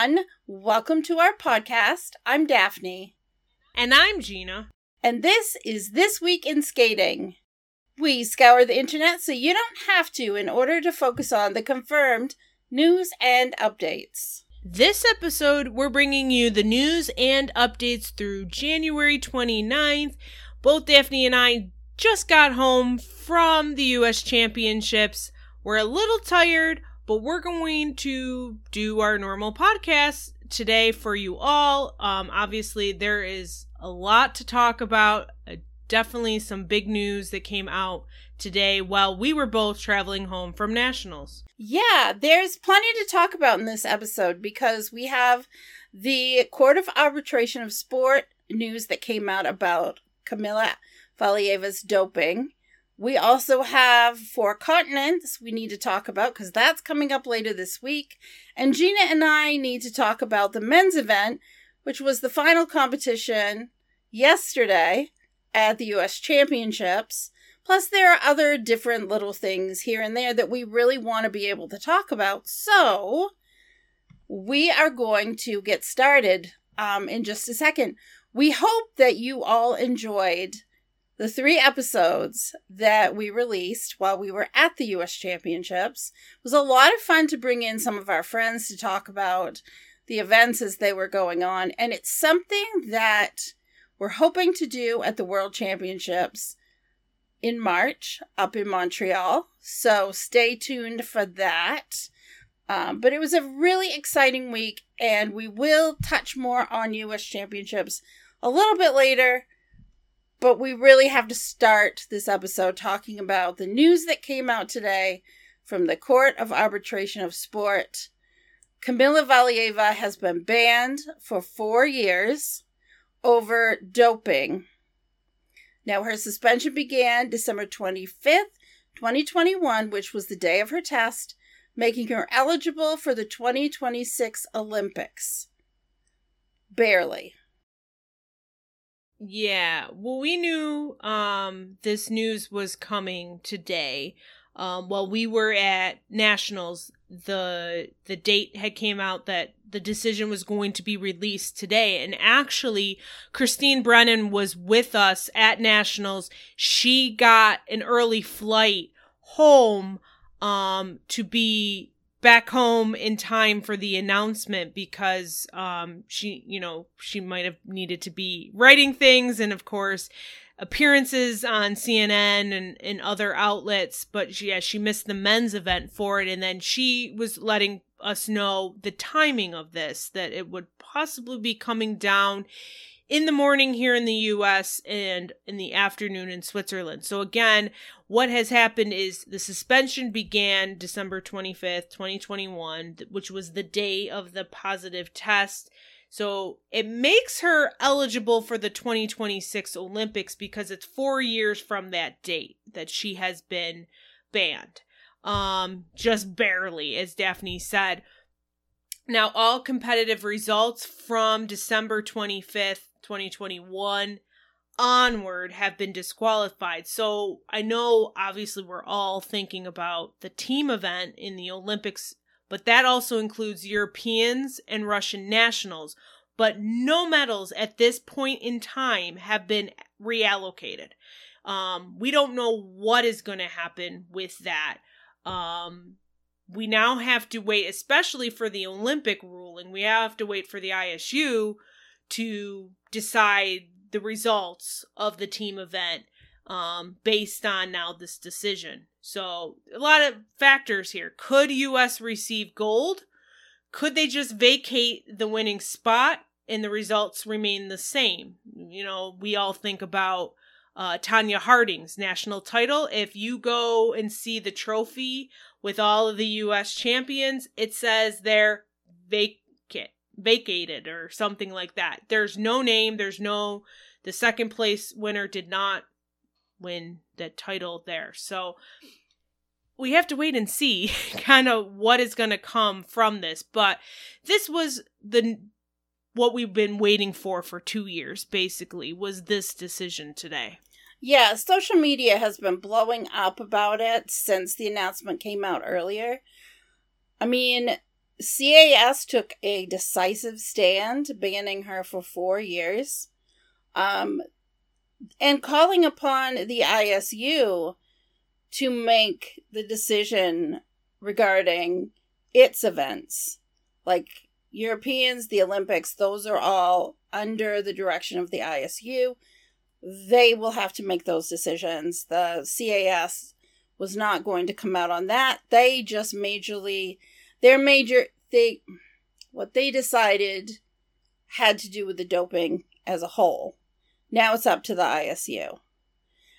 everyone. Welcome to our podcast. I'm Daphne. And I'm Gina. And this is This Week in Skating. We scour the internet so you don't have to in order to focus on the confirmed news and updates. This episode, we're bringing you the news and updates through January 29th. Both Daphne and I just got home from the US Championships. We're a little tired, but we're going to do our normal podcast today for you all. Um, obviously, there is a lot to talk about. Uh, definitely some big news that came out today while we were both traveling home from nationals. Yeah, there's plenty to talk about in this episode because we have the Court of Arbitration of Sport news that came out about Kamila Valieva's doping. We also have Four Continents we need to talk about because that's coming up later this week. And Gina and I need to talk about the men's event, which was the final competition yesterday at the US Championships. Plus, there are other different little things here and there that we really want to be able to talk about. So, we are going to get started um, in just a second. We hope that you all enjoyed the three episodes that we released while we were at the US Championships. Was a lot of fun to bring in some of our friends to talk about the events as they were going on. And it's something that we're hoping to do at the World Championships in March up in Montreal. So stay tuned for that. Um, but it was a really exciting week, and we will touch more on US Championships a little bit later. But we really have to start this episode talking about the news that came out today from the Court of Arbitration of Sport. Kamila Valieva has been banned for four years over doping. Now, her suspension began December 25th, 2021, which was the day of her test, making her eligible for the 2026 Olympics. Barely. Yeah, well, we knew um, this news was coming today. Um, while we were at nationals, the the date had came out that the decision was going to be released today, and actually, Christine Brennan was with us at nationals. She got an early flight home um, to be back home in time for the announcement because um she you know she might have needed to be writing things and of course appearances on CNN and, and other outlets. But she, yeah she missed the men's event for it. And then she was letting us know the timing of this that it would possibly be coming down in the morning here in the US and in the afternoon in Switzerland. So again, what has happened is the suspension began December 25th, 2021, which was the day of the positive test. So it makes her eligible for the 2026 Olympics because it's 4 years from that date that she has been banned. Um just barely as Daphne said. Now all competitive results from December 25th 2021 onward have been disqualified. So I know obviously we're all thinking about the team event in the Olympics, but that also includes Europeans and Russian nationals. But no medals at this point in time have been reallocated. Um, we don't know what is going to happen with that. Um, we now have to wait, especially for the Olympic ruling, we have to wait for the ISU to decide the results of the team event um, based on now this decision. So, a lot of factors here. Could US receive gold? Could they just vacate the winning spot and the results remain the same? You know, we all think about uh, Tonya Harding's national title. If you go and see the trophy with all of the US champions, it says they're vacant vacated or something like that. There's no name, there's no the second place winner did not win the title there. So we have to wait and see kind of what is going to come from this, but this was the what we've been waiting for for 2 years basically was this decision today. Yeah, social media has been blowing up about it since the announcement came out earlier. I mean, CAS took a decisive stand, banning her for four years, um, and calling upon the ISU to make the decision regarding its events. Like Europeans, the Olympics, those are all under the direction of the ISU. They will have to make those decisions. The CAS was not going to come out on that. They just majorly their major they what they decided had to do with the doping as a whole. Now it's up to the ISU.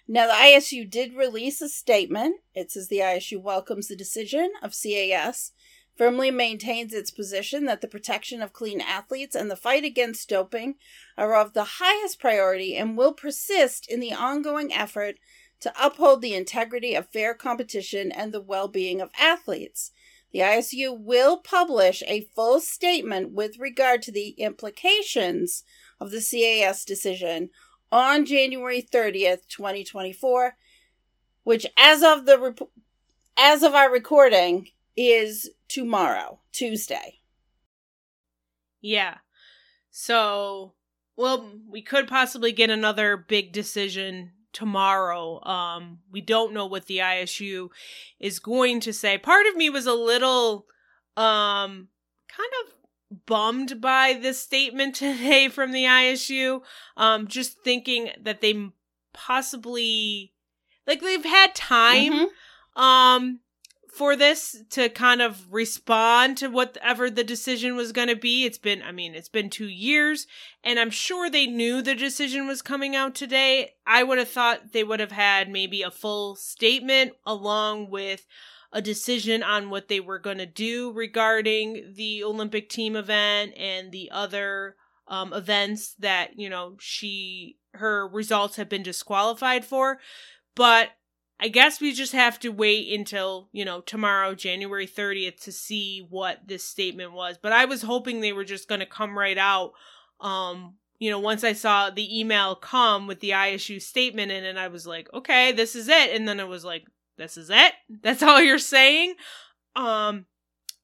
Now, the ISU did release a statement. It says the ISU welcomes the decision of CAS, firmly maintains its position that the protection of clean athletes and the fight against doping are of the highest priority and will persist in the ongoing effort to uphold the integrity of fair competition and the well being of athletes. The ISU will publish a full statement with regard to the implications of the CAS decision on January 30th, 2024, which as of the rep- as of our recording is tomorrow, Tuesday. Yeah. So, well, we could possibly get another big decision tomorrow. Um, we don't know what the ISU is going to say. Part of me was a little um kind of bummed by this statement today from the ISU. Um, just thinking that they possibly like they've had time mm-hmm. um for this to kind of respond to whatever the decision was going to be. It's been, I mean, it's been two years, and I'm sure they knew the decision was coming out today. I would have thought they would have had maybe a full statement along with a decision on what they were going to do regarding the Olympic team event and the other um, events that, you know, she, her results have been disqualified for. But I guess we just have to wait until, you know, tomorrow, January 30th, to see what this statement was. But I was hoping they were just going to come right out. Um, you know, once I saw the email come with the ISU statement in it, I was like, okay, this is it. And then it was like, this is it? That's all you're saying? Um,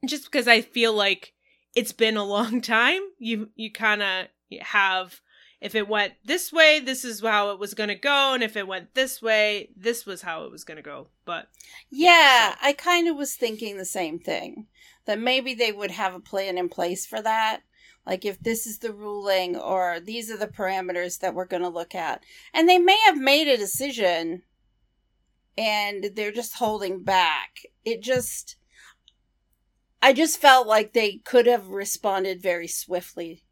just because I feel like it's been a long time. You, you kind of have if it went this way, this is how it was going to go, and if it went this way, this was how it was going to go. But yeah, so. I kind of was thinking the same thing that maybe they would have a plan in place for that. Like if this is the ruling or these are the parameters that we're going to look at. And they may have made a decision and they're just holding back. It just I just felt like they could have responded very swiftly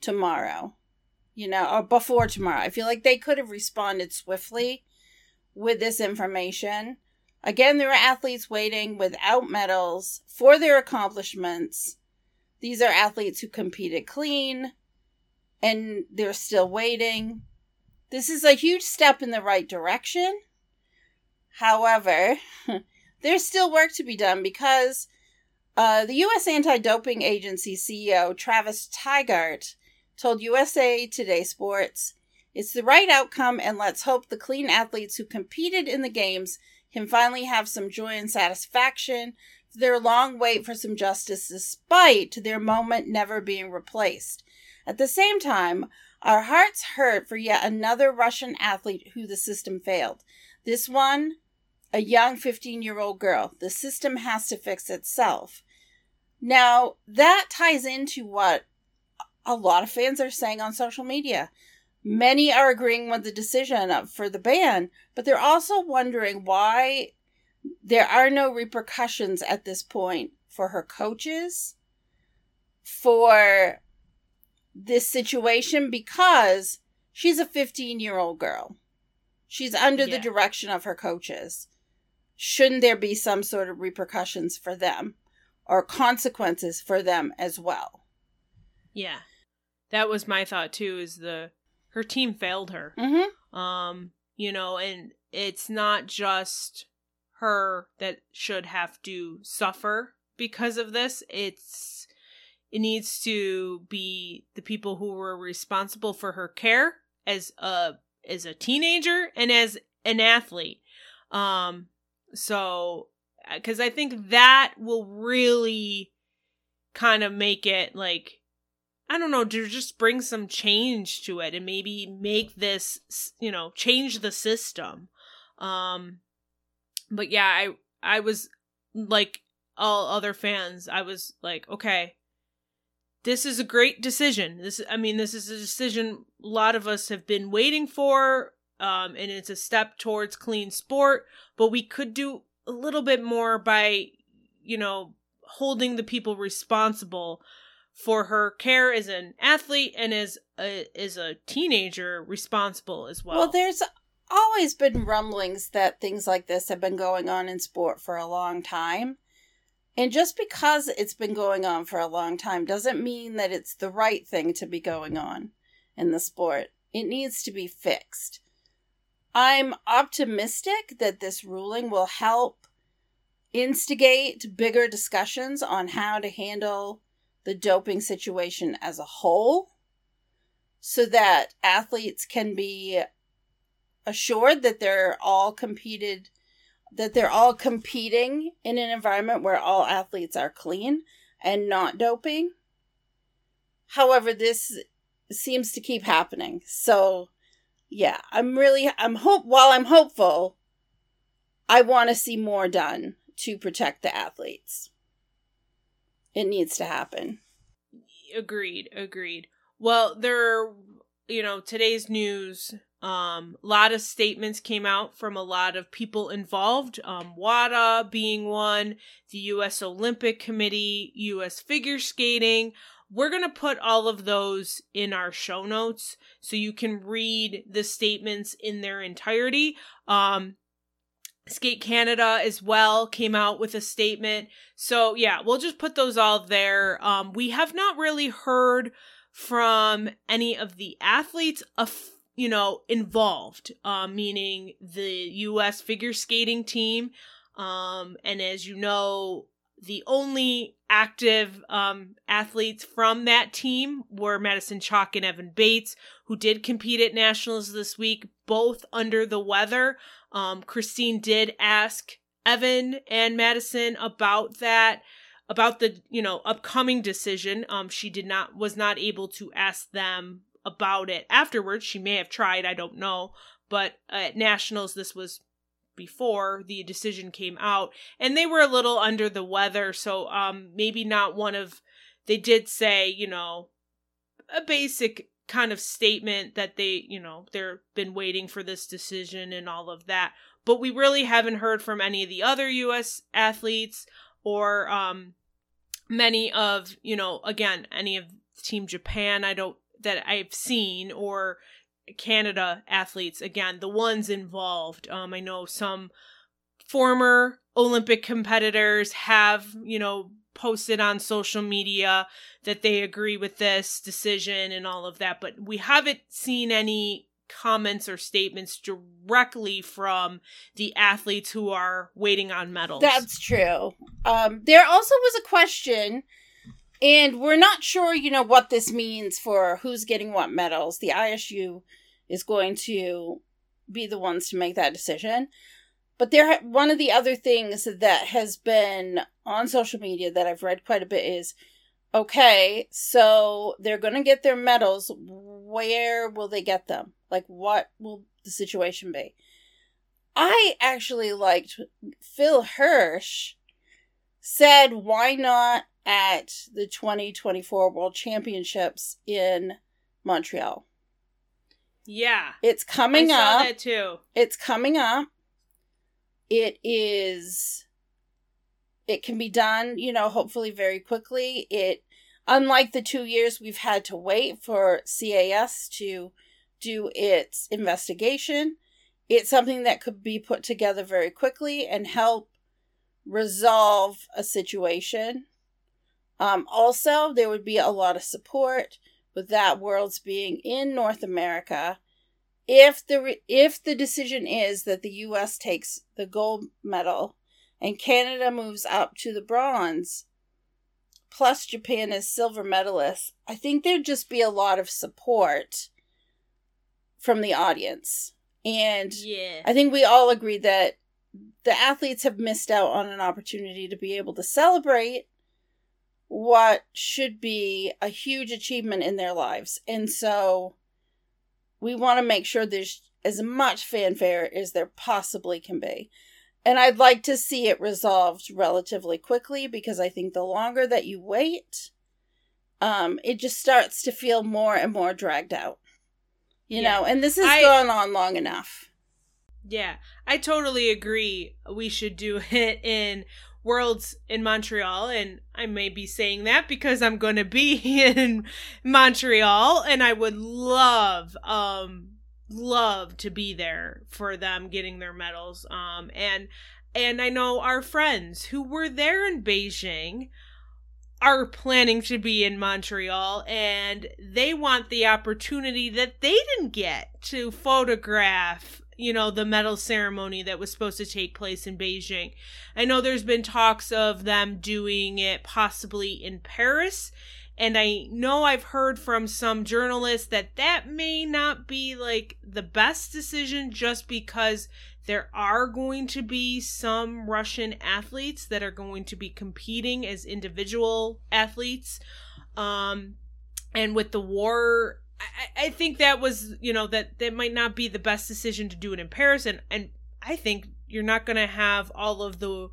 tomorrow you know, or before tomorrow. I feel like they could have responded swiftly with this information. Again, there are athletes waiting without medals for their accomplishments. These are athletes who competed clean and they're still waiting. This is a huge step in the right direction. However, there's still work to be done because uh, the U.S. Anti Doping Agency CEO Travis Tygart told USA Today Sports, It's the right outcome, and let's hope the clean athletes who competed in the games can finally have some joy and satisfaction for their long wait for some justice despite their moment never being replaced. At the same time, our hearts hurt for yet another Russian athlete who the system failed. This one, a young 15 year old girl. The system has to fix itself. Now, that ties into what a lot of fans are saying on social media. Many are agreeing with the decision for the ban, but they're also wondering why there are no repercussions at this point for her coaches, for this situation, because she's a 15 year old girl. She's under yeah. the direction of her coaches. Shouldn't there be some sort of repercussions for them or consequences for them as well? Yeah that was my thought too is the her team failed her. Mm-hmm. um you know and it's not just her that should have to suffer because of this. It's it needs to be the people who were responsible for her care as a as a teenager and as an athlete. Um so because i think that will really kind of make it like I don't know, to just bring some change to it and maybe make this, you know, change the system. Um but yeah, I I was like all other fans, I was like, okay, this is a great decision. This I mean, this is a decision a lot of us have been waiting for um and it's a step towards clean sport, but we could do a little bit more by you know, holding the people responsible for her care as an athlete and as a, as a teenager responsible as well. Well, there's always been rumblings that things like this have been going on in sport for a long time. And just because it's been going on for a long time doesn't mean that it's the right thing to be going on in the sport. It needs to be fixed. I'm optimistic that this ruling will help instigate bigger discussions on how to handle the doping situation as a whole so that athletes can be assured that they're all competed that they're all competing in an environment where all athletes are clean and not doping. However, this seems to keep happening. So, yeah, I'm really I'm hope while I'm hopeful, I want to see more done to protect the athletes. It needs to happen. Agreed, agreed. Well, there you know, today's news um, a lot of statements came out from a lot of people involved, um, WADA being one, the U.S. Olympic Committee, U.S. Figure Skating. We're going to put all of those in our show notes so you can read the statements in their entirety. Um, Skate Canada as well came out with a statement. So yeah, we'll just put those all there. Um, we have not really heard from any of the athletes, you know, involved, uh, meaning the U.S. figure skating team. Um, and as you know, the only active um, athletes from that team were Madison Chock and Evan Bates, who did compete at nationals this week, both under the weather. Um, Christine did ask Evan and Madison about that, about the you know upcoming decision. Um, she did not was not able to ask them about it afterwards. She may have tried, I don't know. But at nationals, this was before the decision came out, and they were a little under the weather, so um, maybe not one of. They did say, you know, a basic kind of statement that they, you know, they've been waiting for this decision and all of that. But we really haven't heard from any of the other US athletes or um many of, you know, again, any of Team Japan I don't that I've seen or Canada athletes again, the ones involved. Um I know some former Olympic competitors have, you know, posted on social media that they agree with this decision and all of that, but we haven't seen any comments or statements directly from the athletes who are waiting on medals. That's true. Um, there also was a question, and we're not sure, you know, what this means for who's getting what medals. The ISU is going to be the ones to make that decision. But there, one of the other things that has been on social media that I've read quite a bit is, okay, so they're going to get their medals. Where will they get them? Like, what will the situation be? I actually liked Phil Hersh said, why not at the 2024 World Championships in Montreal? Yeah. It's coming I saw up. that too. It's coming up it is it can be done you know hopefully very quickly it unlike the two years we've had to wait for cas to do its investigation it's something that could be put together very quickly and help resolve a situation um, also there would be a lot of support with that worlds being in north america if the if the decision is that the US takes the gold medal and Canada moves up to the bronze plus Japan is silver medalist, I think there'd just be a lot of support from the audience. And yeah. I think we all agree that the athletes have missed out on an opportunity to be able to celebrate what should be a huge achievement in their lives. And so we want to make sure there's as much fanfare as there possibly can be. And I'd like to see it resolved relatively quickly because I think the longer that you wait, um, it just starts to feel more and more dragged out. You yeah. know, and this has I, gone on long enough. Yeah, I totally agree. We should do it in Worlds in Montreal, and I may be saying that because I'm going to be in Montreal, and I would love, um, love to be there for them getting their medals. Um, and and I know our friends who were there in Beijing are planning to be in Montreal and they want the opportunity that they didn't get to photograph you know, the medal ceremony that was supposed to take place in Beijing. I know there's been talks of them doing it possibly in Paris. And I know I've heard from some journalists that that may not be like the best decision just because there are going to be some Russian athletes that are going to be competing as individual athletes. Um, and with the war I, I think that was you know that that might not be the best decision to do it in Paris, and and I think you're not going to have all of the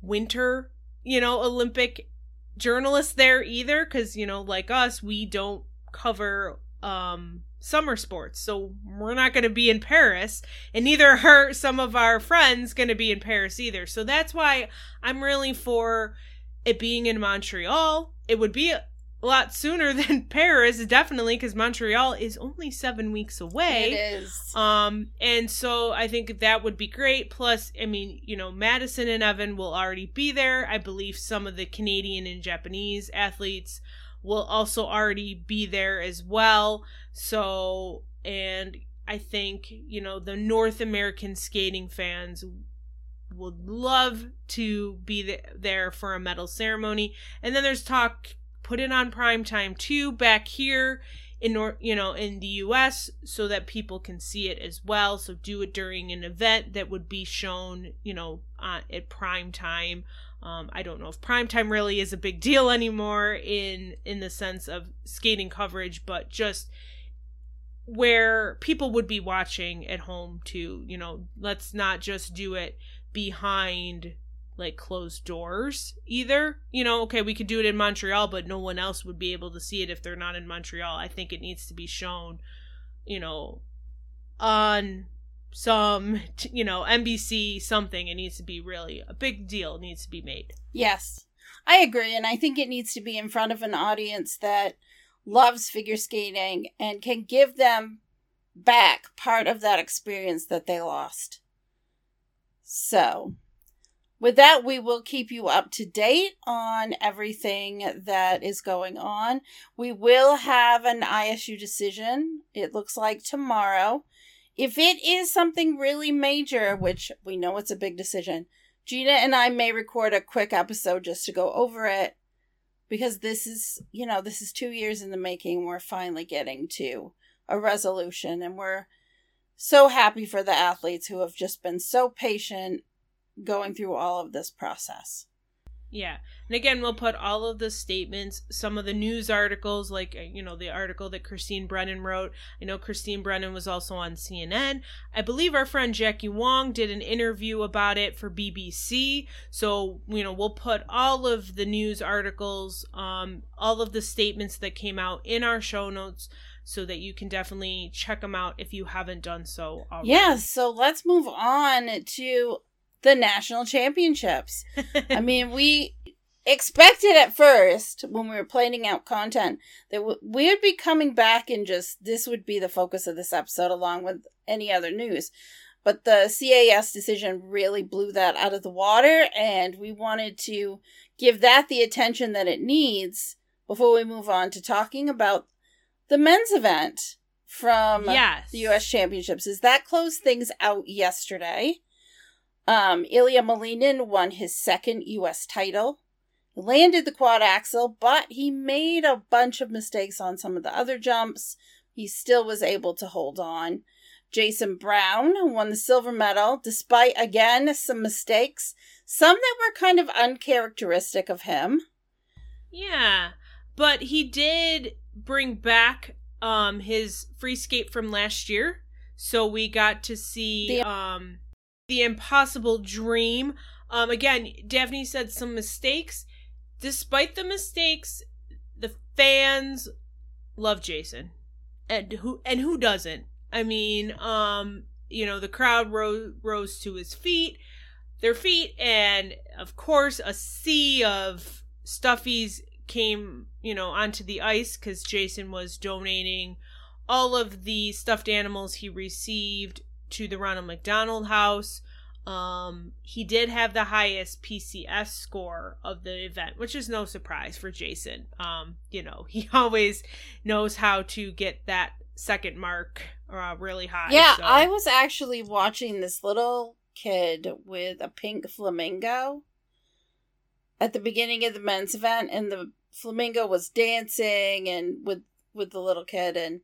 winter you know Olympic journalists there either, because you know like us, we don't cover um summer sports. So we're not going to be in Paris, and neither are some of our friends going to be in Paris either. So that's why I'm really for it being in Montreal. It would be a lot sooner than Paris, definitely, because Montreal is only seven weeks away. It is. Um, and so I think that would be great. Plus, I mean, you know, Madison and Evan will already be there. I believe some of the Canadian and Japanese athletes will also already be there as well. So, and I think, you know, the North American skating fans would love to be there for a medal ceremony. And then there's talk put it on prime time too back here in you know in the US so that people can see it as well. So do it during an event that would be shown you know uh, at prime time. Um, I don't know if prime time really is a big deal anymore in in the sense of skating coverage but just where people would be watching at home too. You know let's not just do it behind like closed doors either. You know, okay, we could do it in Montreal, but no one else would be able to see it if they're not in Montreal. I think it needs to be shown, you know, on some, you know, NBC something. It needs to be really a big deal it needs to be made. Yes. I agree and I think it needs to be in front of an audience that loves figure skating and can give them back part of that experience that they lost. So, with that, we will keep you up to date on everything that is going on. We will have an ISU decision, it looks like tomorrow. If it is something really major, which we know it's a big decision, Gina and I may record a quick episode just to go over it because this is, you know, this is two years in the making. We're finally getting to a resolution, and we're so happy for the athletes who have just been so patient going through all of this process. Yeah. And again, we'll put all of the statements, some of the news articles, like, uh, you know, the article that Christine Brennan wrote. I know Christine Brennan was also on CNN. I believe our friend Jackie Wong did an interview about it for BBC. So, you know, we'll put all of the news articles, um, all of the statements that came out in our show notes so that you can definitely check them out if you haven't done so already. Yes. Yeah, so let's move on to the national championships. I mean, we expected at first when we were planning out content that we would be coming back and just this would be the focus of this episode along with any other news. But the CAS decision really blew that out of the water, and we wanted to give that the attention that it needs before we move on to talking about the men's event from yes. the U.S. Championships. Is that closed things out yesterday? Um, Ilia Malinin won his second U.S. title, landed the quad axel, but he made a bunch of mistakes on some of the other jumps. He still was able to hold on. Jason Brown won the silver medal, despite again some mistakes, some that were kind of uncharacteristic of him. Yeah. But he did bring back um his free skate from last year. So we got to see The- um the impossible dream. Um again, Daphne said some mistakes. Despite the mistakes, the fans love Jason. And who and who doesn't? I mean, um, you know, the crowd rose rose to his feet, their feet, and of course, a sea of stuffies came, you know, onto the ice because Jason was donating all of the stuffed animals he received to the Ronald McDonald House. Um, he did have the highest PCS score of the event, which is no surprise for Jason. Um, you know, he always knows how to get that second mark uh, really high. Yeah, so- I was actually watching this little kid with a pink flamingo at the beginning of the men's event, and the flamingo was dancing and with with the little kid, and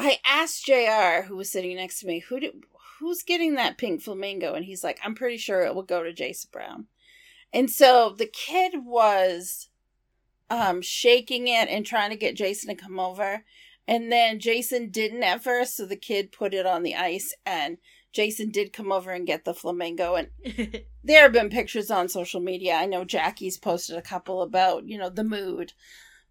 I asked Jr. who was sitting next to me, who did who's getting that pink flamingo, and he's like, I'm pretty sure it will go to Jason Brown, and so the kid was um shaking it and trying to get Jason to come over. And then Jason didn't at first, so the kid put it on the ice, and Jason did come over and get the flamingo. And there have been pictures on social media. I know Jackie's posted a couple about, you know, the mood,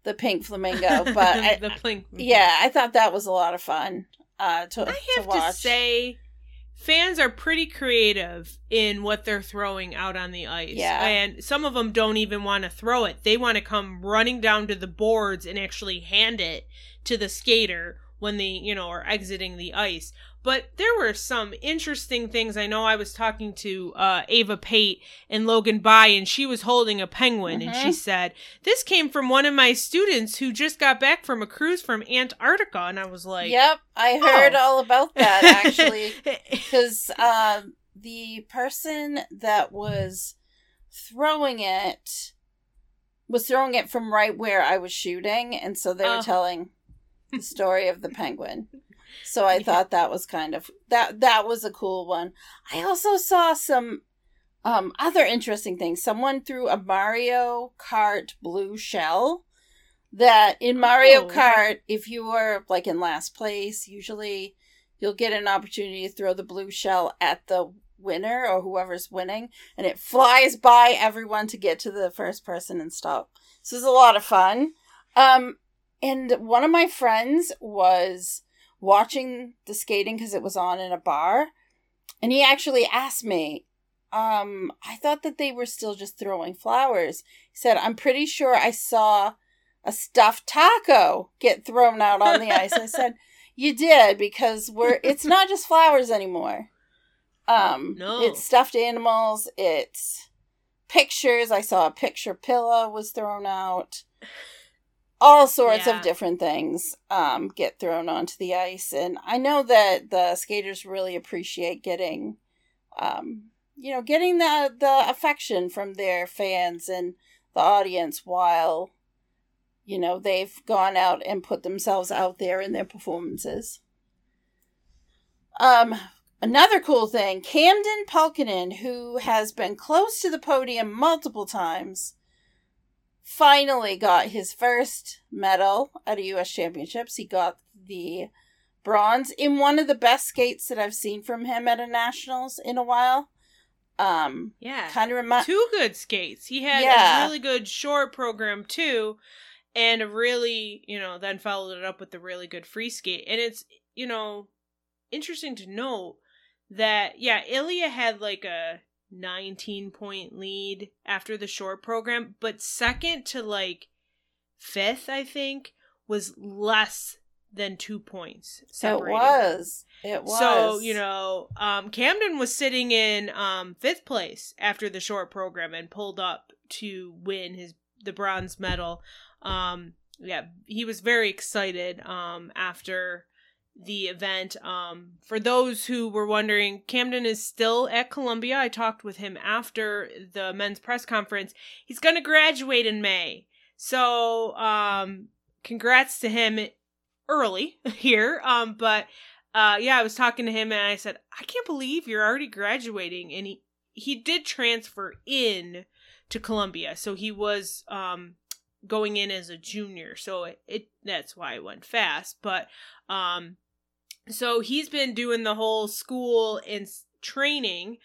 the pink flamingo. But I, the plink. yeah, I thought that was a lot of fun uh, to, I have to, watch. say, fans are pretty creative in what they're throwing out on the ice. Yeah. And some of them don't even want to throw it. They want to come running down to the boards and actually hand it to the skater when they, you know, are exiting the ice. But there were some interesting things. I know I was talking to uh, Ava Pate and Logan Bye, and she was holding a penguin, and she Mhm. said, This came from one of my students who just got back from a cruise from Antarctica. And I was like, yep, I heard Oh. all about that actually. because uh, the person that was throwing it was throwing it from right where I was shooting, and so they were Oh. telling the story of the penguin. So I Yeah. thought that was kind of that that was a cool one. I also saw some um other interesting things. Someone threw a Mario Kart blue shell that in Mario Oh. Kart if you were like in last place, usually you'll get an opportunity to throw the blue shell at the winner or whoever's winning and it flies by everyone to get to the first person and stop. So it's a lot of fun. Um and one of my friends was watching the skating because it was on in a bar and he actually asked me um i thought that they were still just throwing flowers. He said i'm pretty sure i saw a stuffed taco get thrown out on the ice. I said you did because we're it's not just flowers anymore. Um No. it's stuffed animals it's pictures. I saw a picture pillow was thrown out all sorts Yeah. of different things um, get thrown onto the ice and i know that the skaters really appreciate getting um, you know getting the the affection from their fans and the audience while you know they've gone out and put themselves out there in their performances um another cool thing camden Pulkinen, who has been close to the podium multiple times finally got his first medal at a U.S. Championships. He got the bronze in one of the best skates that I've seen from him at a nationals in a while. Um, yeah. kind of remind. two good skates. He had Yeah. a really good short program too, and a really, you know, then followed it up with a really good free skate. And it's, you know, interesting to note that yeah, Ilia had like a 19 point lead after the short program, but second to like fifth, I think, was less than two points. So it was. It was. So, you know, um, Camden was sitting in um, fifth place after the short program and pulled up to win his the bronze medal. Um, yeah, he was very excited um, after the event. Um, for those who were wondering, Camden is still at Columbia. I talked with him after the men's press conference. He's going to graduate in May. So, um, congrats to him early here. Um, but uh, yeah, I was talking to him and I said, I can't believe you're already graduating. And he, he did transfer in to Columbia. So he was um going in as a junior. So it, it that's why it went fast, but um so he's been doing the whole school and training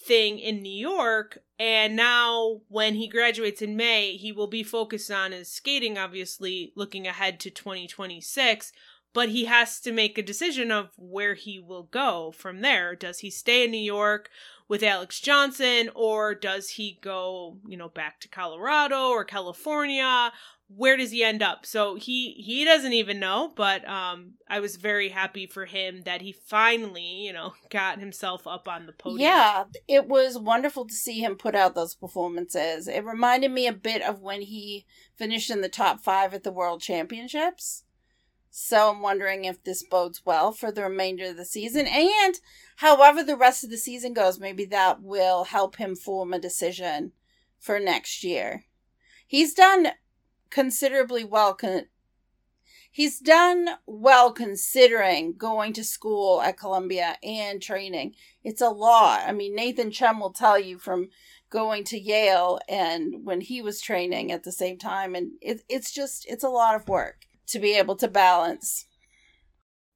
thing in New York and now when he graduates in May, he will be focused on his skating obviously looking ahead to 2026 but he has to make a decision of where he will go from there. Does he stay in New York with Alex Johnson or does he go, you know, back to Colorado or California? Where does he end up? So he he doesn't even know, but um I was very happy for him that he finally, you know, got himself up on the podium. Yeah, it was wonderful to see him put out those performances. It reminded me a bit of when he finished in the top 5 at the World Championships so I'm wondering if this bodes well for the remainder of the season. And however the rest of the season goes, maybe that will help him form a decision for next year. He's done considerably well. Con- he's done well considering going to school at Columbia and training. It's a lot. I mean, Nathan Chen will tell you from going to Yale and when he was training at the same time. And it, it's just, it's a lot of work to be able to balance.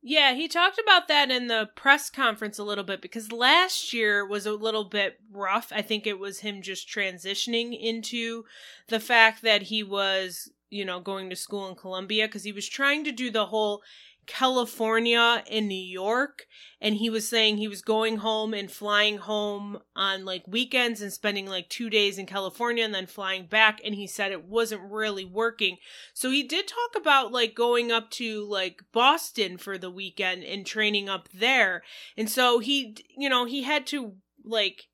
Yeah, he talked about that in the press conference a little bit because last year was a little bit rough. I think it was him just transitioning into the fact that he was, you know, going to school in Columbia because he was trying to do the whole California and New York. And he was saying he was going home and flying home on like weekends and spending like two days in California and then flying back. And he said it wasn't really working. So he did talk about like going up to like Boston for the weekend and training up there. And so he, you know, he had to like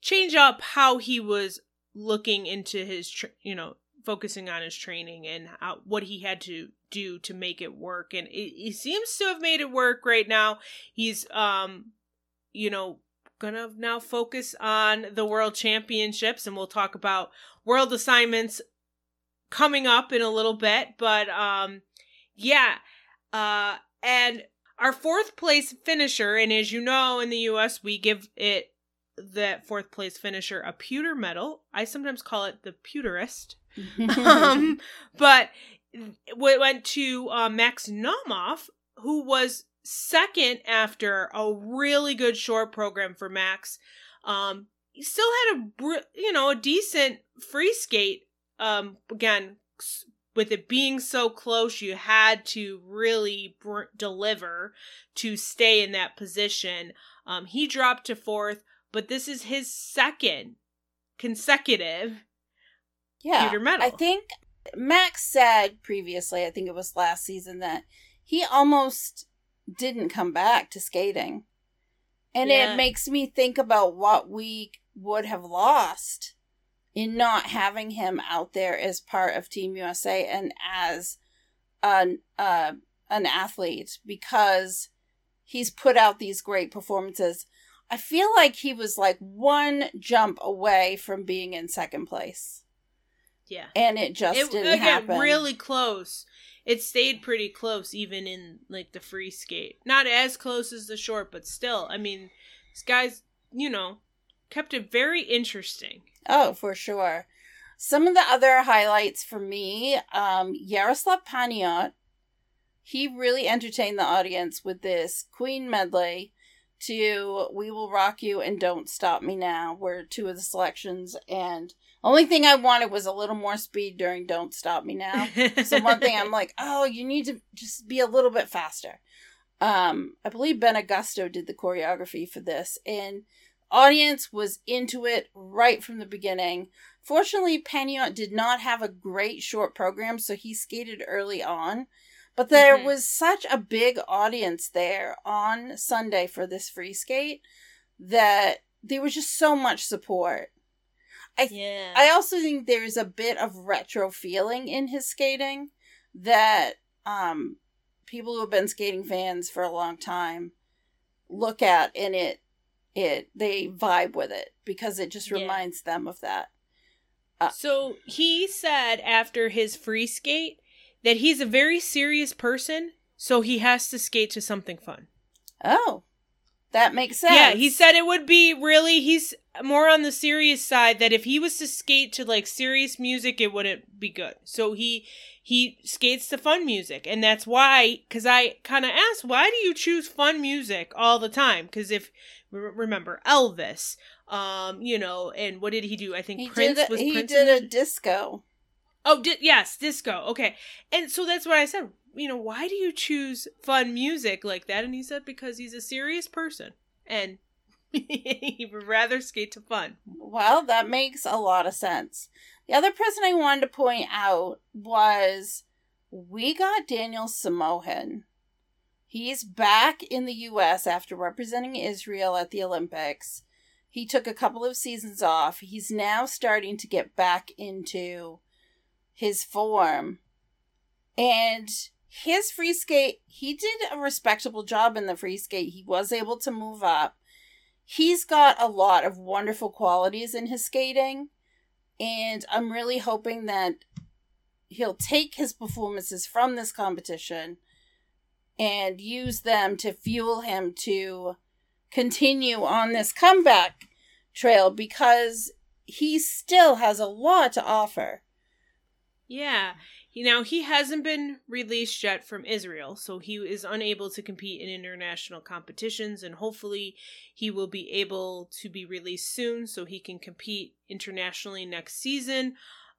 change up how he was looking into his, tra- you know, focusing on his training and how, what he had to do to make it work and it, he seems to have made it work right now. He's um you know gonna now focus on the world championships and we'll talk about world assignments coming up in a little bit but um yeah uh and our fourth place finisher and as you know in the us we give it that fourth place finisher a pewter medal. I sometimes call it the pewterist. Um, but we went to uh, Max Naumov, who was second after a really good short program for Max. Um, he still had a you know a decent free skate. Um, again, with it being so close, you had to really br- deliver to stay in that position. Um, he dropped to fourth, but this is his second consecutive yeah, I think Max said previously, I think it was last season, that he almost didn't come back to skating. And yeah. it makes me think about what we would have lost in not having him out there as part of Team USA and as an uh, an athlete because he's put out these great performances. I feel like he was like one jump away from being in second place. Yeah. And it just it, didn't again, happen. Really close. It stayed pretty close, even in like the free skate. Not as close as the short, but still. I mean, this guy's you know kept it very interesting. Oh, for sure. Some of the other highlights for me, um, Yaroslav Paniot, he really entertained the audience with this Queen medley to We Will Rock You and Don't Stop Me Now were two of the selections and only thing I wanted was a little more speed during Don't Stop Me Now. so one thing I'm like, oh, you need to just be a little bit faster. Um, I believe Ben Agosto did the choreography for this, and audience was into it right from the beginning. Fortunately, Paniot did not have a great short program, so he skated early on. But there mm-hmm. was such a big audience there on Sunday for this free skate that there was just so much support. I yeah. I also think there's a bit of retro feeling in his skating that um people who have been skating fans for a long time look at and it it they vibe with it because it just reminds yeah. them of that. Uh, so he said after his free skate that he's a very serious person, so he has to skate to something fun. Oh. That makes sense. Yeah, he said it would be really he's more on the serious side that if he was to skate to like serious music it wouldn't be good. So he he skates to fun music. And that's why because i kind of asked why do you choose fun music all the time? Because if remember elvis um you know and what did he do? I think He prince did a, was he prince did a disco. oh di- yes disco. Okay. And so that's what i said. You know why do you choose fun music like that? And he said because he's a serious person. And he would rather skate to fun Well, that makes a lot of sense. The other person I wanted to point out was we got Daniel Samohin. He's back in the US after representing Israel at the Olympics. He took a couple of seasons off. He's now starting to get back into his form. And his free skate, he did a respectable job in the free skate. He was able to move up he's got a lot of wonderful qualities in his skating and i'm really hoping that he'll take his performances from this competition and use them to fuel him to continue on this comeback trail because he still has a lot to offer Yeah. He, now he hasn't been released yet from Israel, so he is unable to compete in international competitions and hopefully he will be able to be released soon so he can compete internationally next season.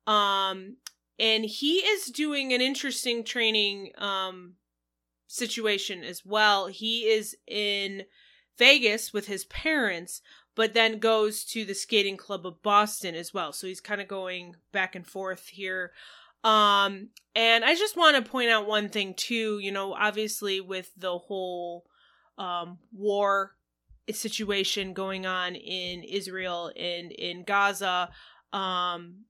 Um and he is doing an interesting training um situation as well. He is in Vegas with his parents, but then goes to the skating club of Boston as well. So he's kind of going back and forth here. Um, and I just want to point out one thing too, you know, obviously with the whole um war situation going on in Israel and in Gaza, um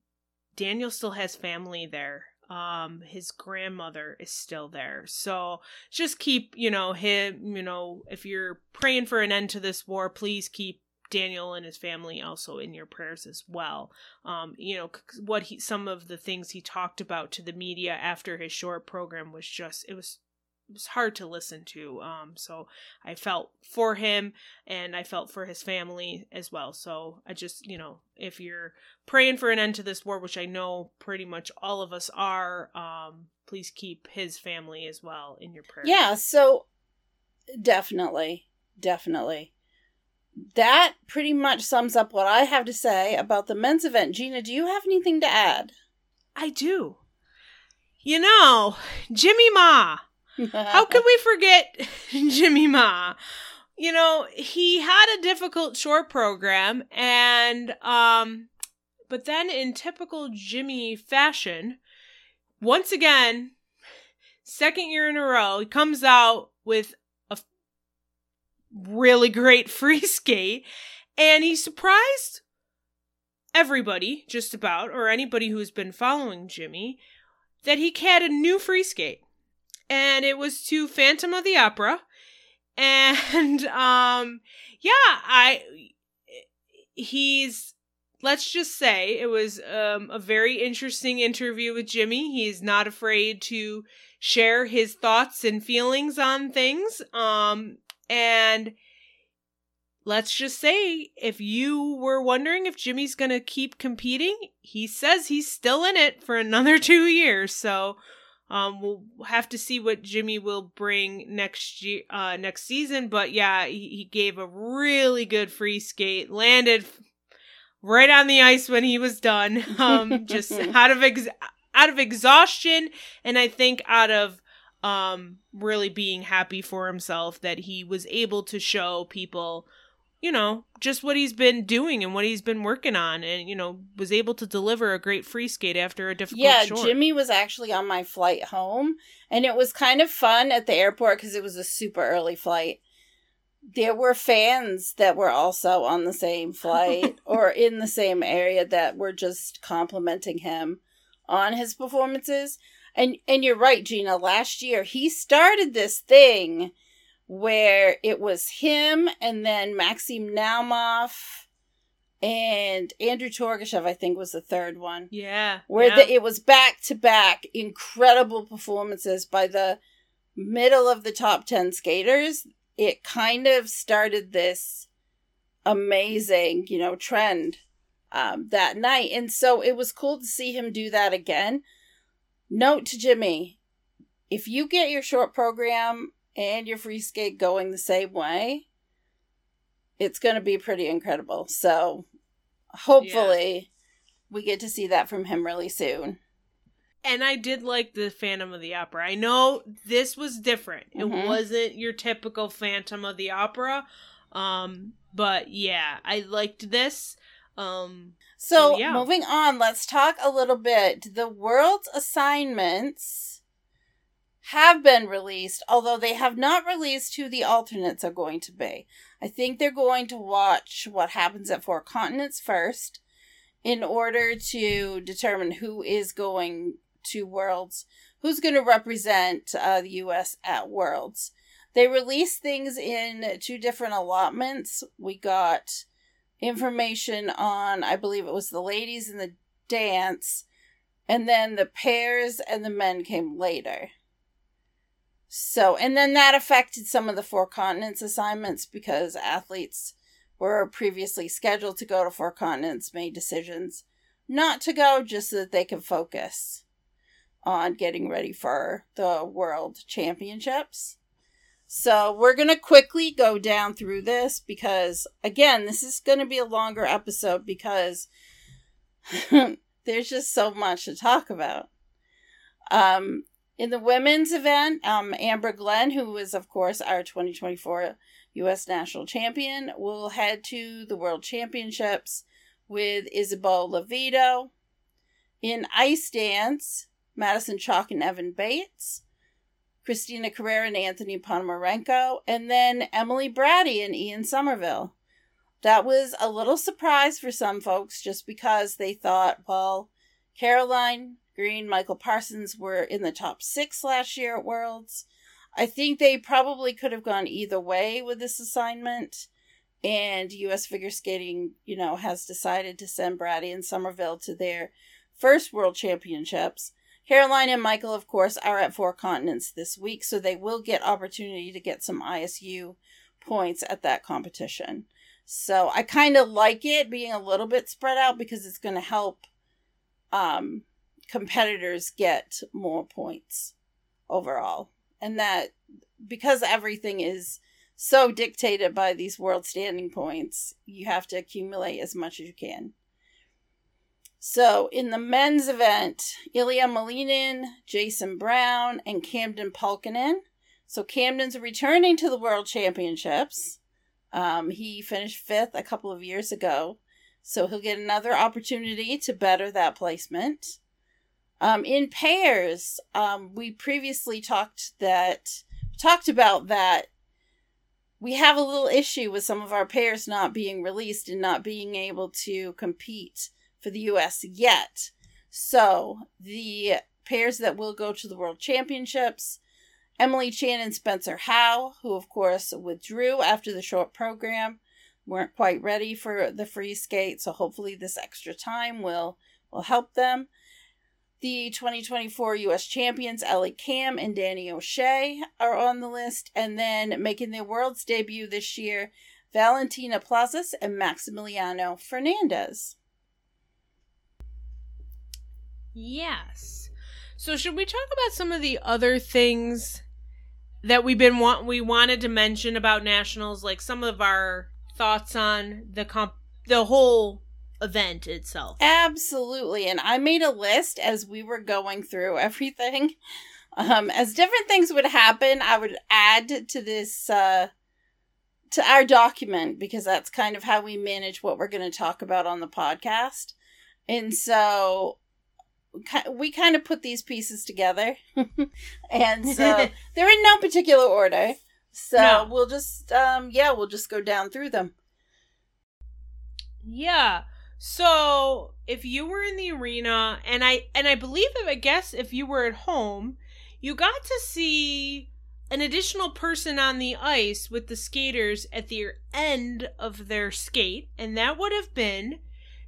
Daniel still has family there. Um his grandmother is still there. So just keep, you know, him, you know, if you're praying for an end to this war, please keep Daniel and his family also in your prayers as well. Um, you know, what he some of the things he talked about to the media after his short program was just it was it was hard to listen to. Um, so I felt for him and I felt for his family as well. So I just, you know, if you're praying for an end to this war, which I know pretty much all of us are, um, please keep his family as well in your prayers. Yeah, so definitely, definitely. That pretty much sums up what I have to say about the men's event. Gina, do you have anything to add? I do. You know, Jimmy Ma. How can we forget Jimmy Ma? You know, he had a difficult short program and um but then in typical Jimmy fashion, once again, second year in a row, he comes out with really great free skate and he surprised everybody just about or anybody who's been following Jimmy that he had a new free skate and it was to Phantom of the Opera. And um yeah, I he's let's just say it was um a very interesting interview with Jimmy. He's not afraid to share his thoughts and feelings on things. Um and let's just say if you were wondering if Jimmy's going to keep competing, he says he's still in it for another 2 years. So um, we'll have to see what Jimmy will bring next year, uh, next season. But yeah, he, he gave a really good free skate, landed right on the ice when he was done. Um, just out of ex- out of exhaustion, and I think out of um really being happy for himself that he was able to show people you know, just what he's been doing and what he's been working on, and you know, was able to deliver a great free skate after a difficult yeah, short. Jimmy was actually on my flight home, and it was kind of fun at the airport because it was a super early flight. There were fans that were also on the same flight or in the same area that were just complimenting him on his performances. And and you're right, Gina. Last year he started this thing where it was him and then Maxim Naumov and Andrew Torgashev, I think, was the third one yeah, where yeah. the, it was back to back incredible performances by the middle of the top 10 skaters it kind of started this amazing, you know, trend um, that night. And so it was cool to see him do that again. Note to Jimmy if you get your short program and your free skate going the same way, it's going to be pretty incredible. So hopefully yeah. we get to see that from him really soon. And I did like the Phantom of the Opera. I know this was different. It mm-hmm. wasn't your typical Phantom of the Opera. Um, but yeah, I liked this. Um, so, so yeah. moving on, let's talk a little bit. The world's assignments have been released, although they have not released who the alternates are going to be. I think they're going to watch what happens at Four Continents first in order to determine who is going to Worlds, who's going to represent uh, the U.S. at Worlds. They released things in two different allotments. We got information on, I believe it was the ladies in the dance, and then the pairs and the men came later. So, and then that affected some of the Four Continents assignments because athletes were previously scheduled to go to Four Continents made decisions not to go just so that they could focus on getting ready for the World Championships. So, we're going to quickly go down through this because, again, this is going to be a longer episode because there's just so much to talk about. Um, in the women's event, um, Amber Glenn, who is, of course, our 2024 U.S. national champion, will head to the World Championships with Isabeau Levito. In ice dance, Madison Chock and Evan Bates, Christina Carreira and Anthony Ponomarenko, and then Emily Brady and Ian Somerville. That was a little surprise for some folks just because they thought, well, Caroline Green, Michael Parsons were in the top six last year at Worlds. I think they probably could have gone either way with this assignment. And US Figure Skating, you know, has decided to send Brady and Somerville to their first World Championships. Caroline and Michael, of course, are at Four Continents this week, so they will get opportunity to get some ISU points at that competition. So I kind of like it being a little bit spread out because it's going to help um, competitors get more points overall. And that because everything is so dictated by these world standing points, you have to accumulate as much as you can. So in the men's event, Ilia Malinin, Jason Brown, and Camden Pulkinen. So Camden's returning to the World Championships. Um, he finished fifth a couple of years ago, so he'll get another opportunity to better that placement. Um, in pairs, um, we previously talked that talked about that we have a little issue with some of our pairs not being released and not being able to compete for the US yet. So, the pairs that will go to the World Championships Emily Chan and Spencer Howe, who of course withdrew after the short program, weren't quite ready for the free skate, so hopefully this extra time will will help them. The 2024 US champions Ellie Kam and Danny O'Shea are on the list, and then making their world's debut this year, Valentina Plazas and Maximiliano Fernandez. Yes. So should we talk about some of the other things that we've been want we wanted to mention about nationals, like some of our thoughts on the comp the whole event itself. Absolutely. And I made a list as we were going through everything. Um, as different things would happen, I would add to this uh, to our document because that's kind of how we manage what we're going to talk about on the podcast. And so we kind of put these pieces together. and so they're in no particular order. So no. we'll just um yeah, we'll just go down through them. Yeah. So if you were in the arena, and I and I believe if I guess if you were at home, you got to see an additional person on the ice with the skaters at the end of their skate, and that would have been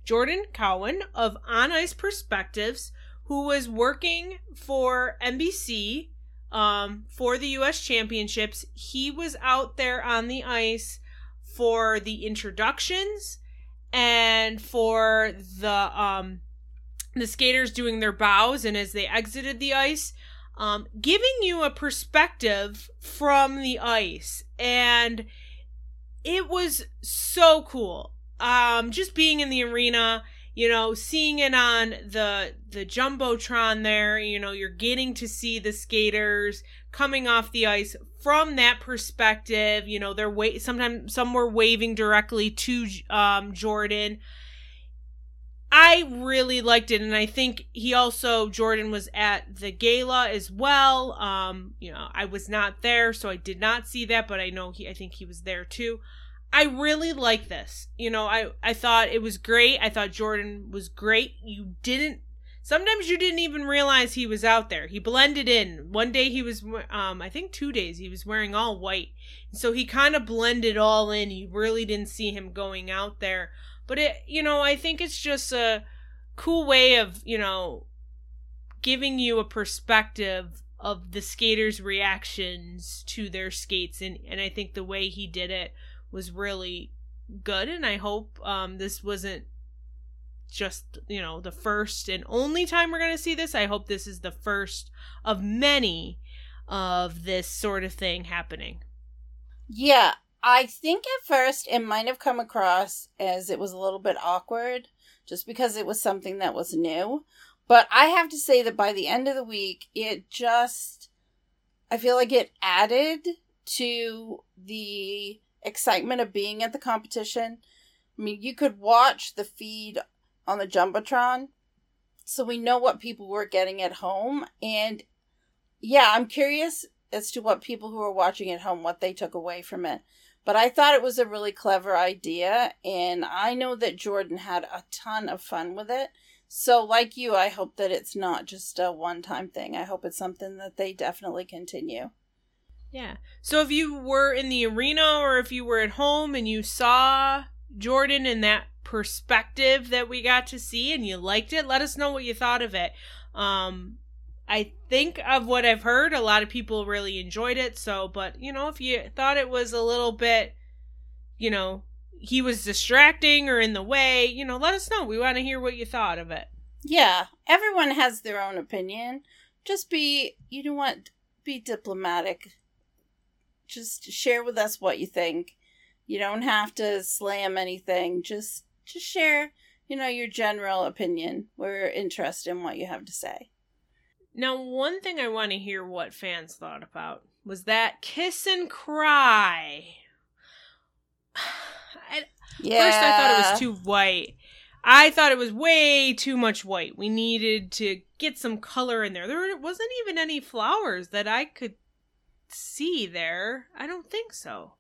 Jordan Cowan of On Ice Perspectives, who was working for NBC um, for the U.S. Championships. He was out there on the ice for the introductions and for the um the skaters doing their bows and as they exited the ice um giving you a perspective from the ice and it was so cool um just being in the arena you know seeing it on the the jumbotron there you know you're getting to see the skaters coming off the ice from that perspective you know they're wait sometimes some were waving directly to um jordan I really liked it, and I think he also Jordan was at the gala as well. Um, you know, I was not there, so I did not see that, but I know he. I think he was there too. I really like this. You know, I I thought it was great. I thought Jordan was great. You didn't sometimes you didn't even realize he was out there. He blended in. One day he was um I think 2 days he was wearing all white. So he kind of blended all in. You really didn't see him going out there. But it you know, I think it's just a cool way of, you know, giving you a perspective of the skaters' reactions to their skates and and I think the way he did it was really good and I hope um this wasn't just you know the first and only time we're going to see this. I hope this is the first of many of this sort of thing happening. Yeah, I think at first it might have come across as it was a little bit awkward just because it was something that was new. But I have to say that by the end of the week, it just, I feel like it added to the excitement of being at the competition. I mean, you could watch the feed on the Jumbotron, so we know what people were getting at home. And yeah, I'm curious as to what people who are watching at home what they took away from it. But I thought it was a really clever idea, and I know that Jordan had a ton of fun with it. So, like you, I hope that it's not just a one time thing. I hope it's something that they definitely continue. Yeah. So if you were in the arena or if you were at home and you saw Jordan in that perspective that we got to see and you liked it, let us know what you thought of it. Um I think of what I've heard, a lot of people really enjoyed it. So, but you know, if you thought it was a little bit, you know, he was distracting or in the way, you know, let us know. We want to hear what you thought of it. Yeah, everyone has their own opinion. Just be, you know what, be diplomatic just share with us what you think. You don't have to slam anything. Just just share, you know, your general opinion. We're interested in what you have to say. Now, one thing I want to hear what fans thought about was that kiss and cry. I, yeah. First, I thought it was too white. I thought it was way too much white. We needed to get some color in there. There wasn't even any flowers that I could see there. I don't think so.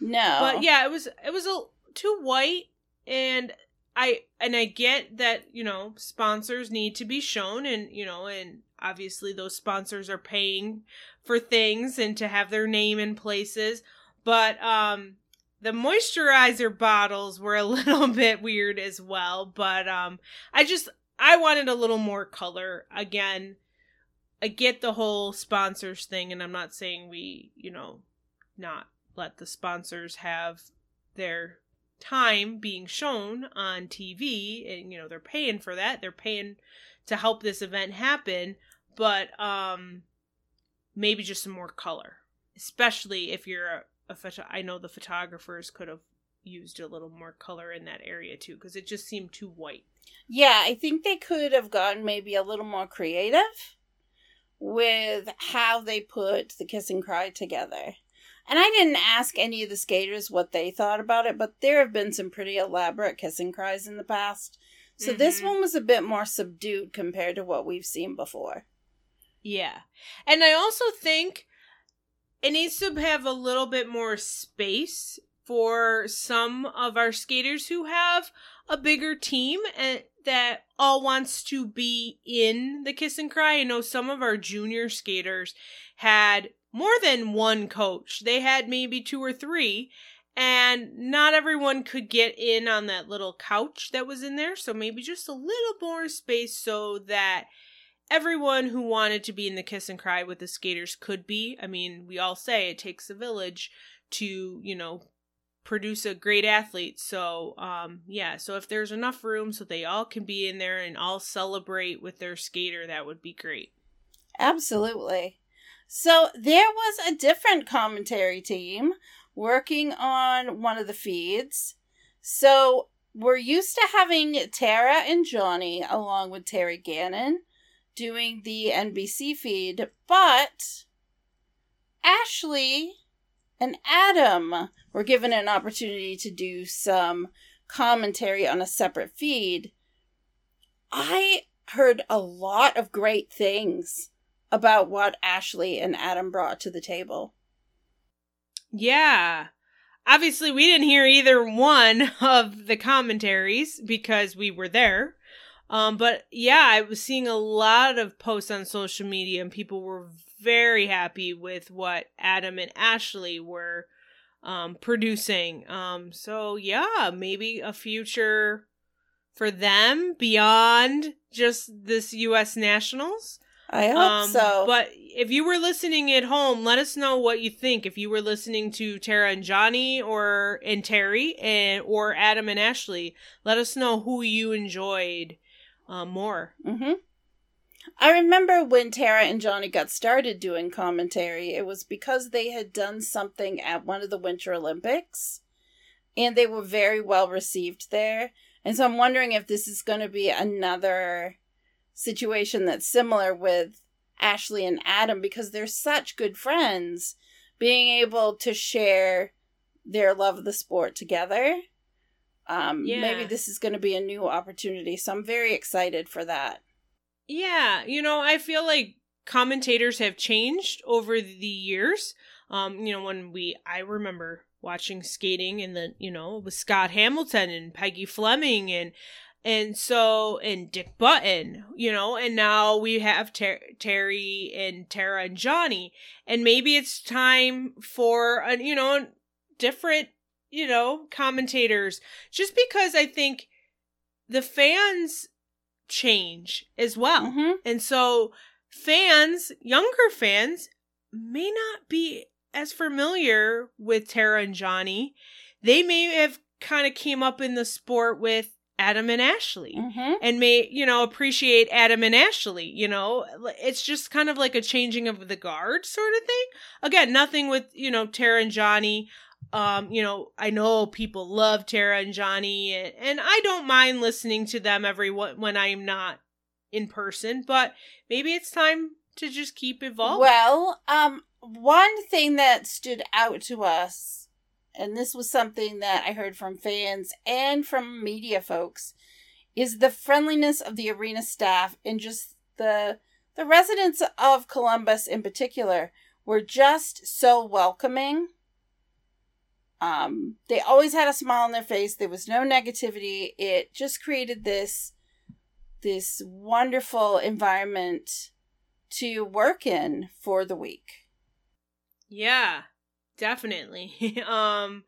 No. But yeah, it was it was a too white and I and I get that, you know, sponsors need to be shown and, you know, and obviously those sponsors are paying for things and to have their name in places, but um the moisturizer bottles were a little bit weird as well, but um I just I wanted a little more color again I get the whole sponsors thing, and I'm not saying we, you know, not let the sponsors have their time being shown on TV, and you know they're paying for that. They're paying to help this event happen, but um, maybe just some more color, especially if you're a, a photo- I know the photographers could have used a little more color in that area too, because it just seemed too white. Yeah, I think they could have gotten maybe a little more creative with how they put the kiss and cry together. And I didn't ask any of the skaters what they thought about it, but there have been some pretty elaborate kiss and cries in the past. So mm-hmm. this one was a bit more subdued compared to what we've seen before. Yeah. And I also think it needs to have a little bit more space for some of our skaters who have a bigger team and that all wants to be in the kiss and cry. I know some of our junior skaters had more than one coach. They had maybe two or three, and not everyone could get in on that little couch that was in there. So maybe just a little more space so that everyone who wanted to be in the kiss and cry with the skaters could be. I mean, we all say it takes a village to, you know, produce a great athlete. So, um, yeah, so if there's enough room so they all can be in there and all celebrate with their skater, that would be great. Absolutely. So there was a different commentary team working on one of the feeds. So we're used to having Tara and Johnny along with Terry Gannon doing the NBC feed, but Ashley and Adam were given an opportunity to do some commentary on a separate feed. I heard a lot of great things about what Ashley and Adam brought to the table. Yeah. Obviously, we didn't hear either one of the commentaries because we were there. Um, but yeah, I was seeing a lot of posts on social media, and people were very happy with what Adam and Ashley were um, producing. Um, so yeah, maybe a future for them beyond just this U.S. Nationals. I hope um, so. But if you were listening at home, let us know what you think. If you were listening to Tara and Johnny, or and Terry, and or Adam and Ashley, let us know who you enjoyed uh, more. Mm-hmm. I remember when Tara and Johnny got started doing commentary, it was because they had done something at one of the Winter Olympics and they were very well received there. And so I'm wondering if this is going to be another situation that's similar with Ashley and Adam because they're such good friends, being able to share their love of the sport together. Um, yeah. Maybe this is going to be a new opportunity. So I'm very excited for that. Yeah, you know, I feel like commentators have changed over the years. Um, you know, when we I remember watching skating and the, you know, with Scott Hamilton and Peggy Fleming and and so and Dick Button, you know, and now we have Ter- Terry and Tara and Johnny, and maybe it's time for a you know different you know commentators, just because I think the fans change as well. Mm-hmm. And so fans, younger fans, may not be as familiar with Tara and Johnny. They may have kind of came up in the sport with Adam and Ashley mm-hmm. and may, you know, appreciate Adam and Ashley, you know. It's just kind of like a changing of the guard sort of thing. Again, nothing with, you know, Tara and Johnny um you know i know people love tara and johnny and, and i don't mind listening to them every when i'm not in person but maybe it's time to just keep evolving. Well um one thing that stood out to us and this was something that i heard from fans and from media folks is the friendliness of the arena staff and just the the residents of columbus in particular were just so welcoming um, they always had a smile on their face. There was no negativity. It just created this this wonderful environment to work in for the week. Yeah, definitely. um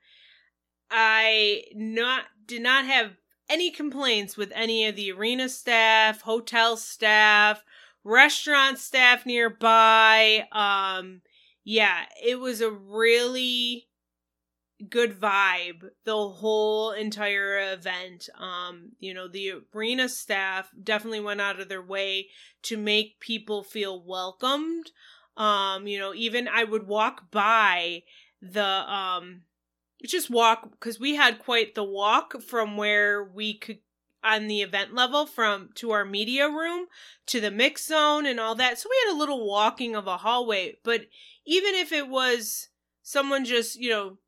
I not did not have any complaints with any of the arena staff, hotel staff, restaurant staff nearby. Um yeah, it was a really good vibe the whole entire event. Um, you know, the arena staff definitely went out of their way to make people feel welcomed. Um, you know, even I would walk by the um just walk because we had quite the walk from where we could on the event level from to our media room to the mix zone and all that. So we had a little walking of a hallway, but even if it was someone just, you know,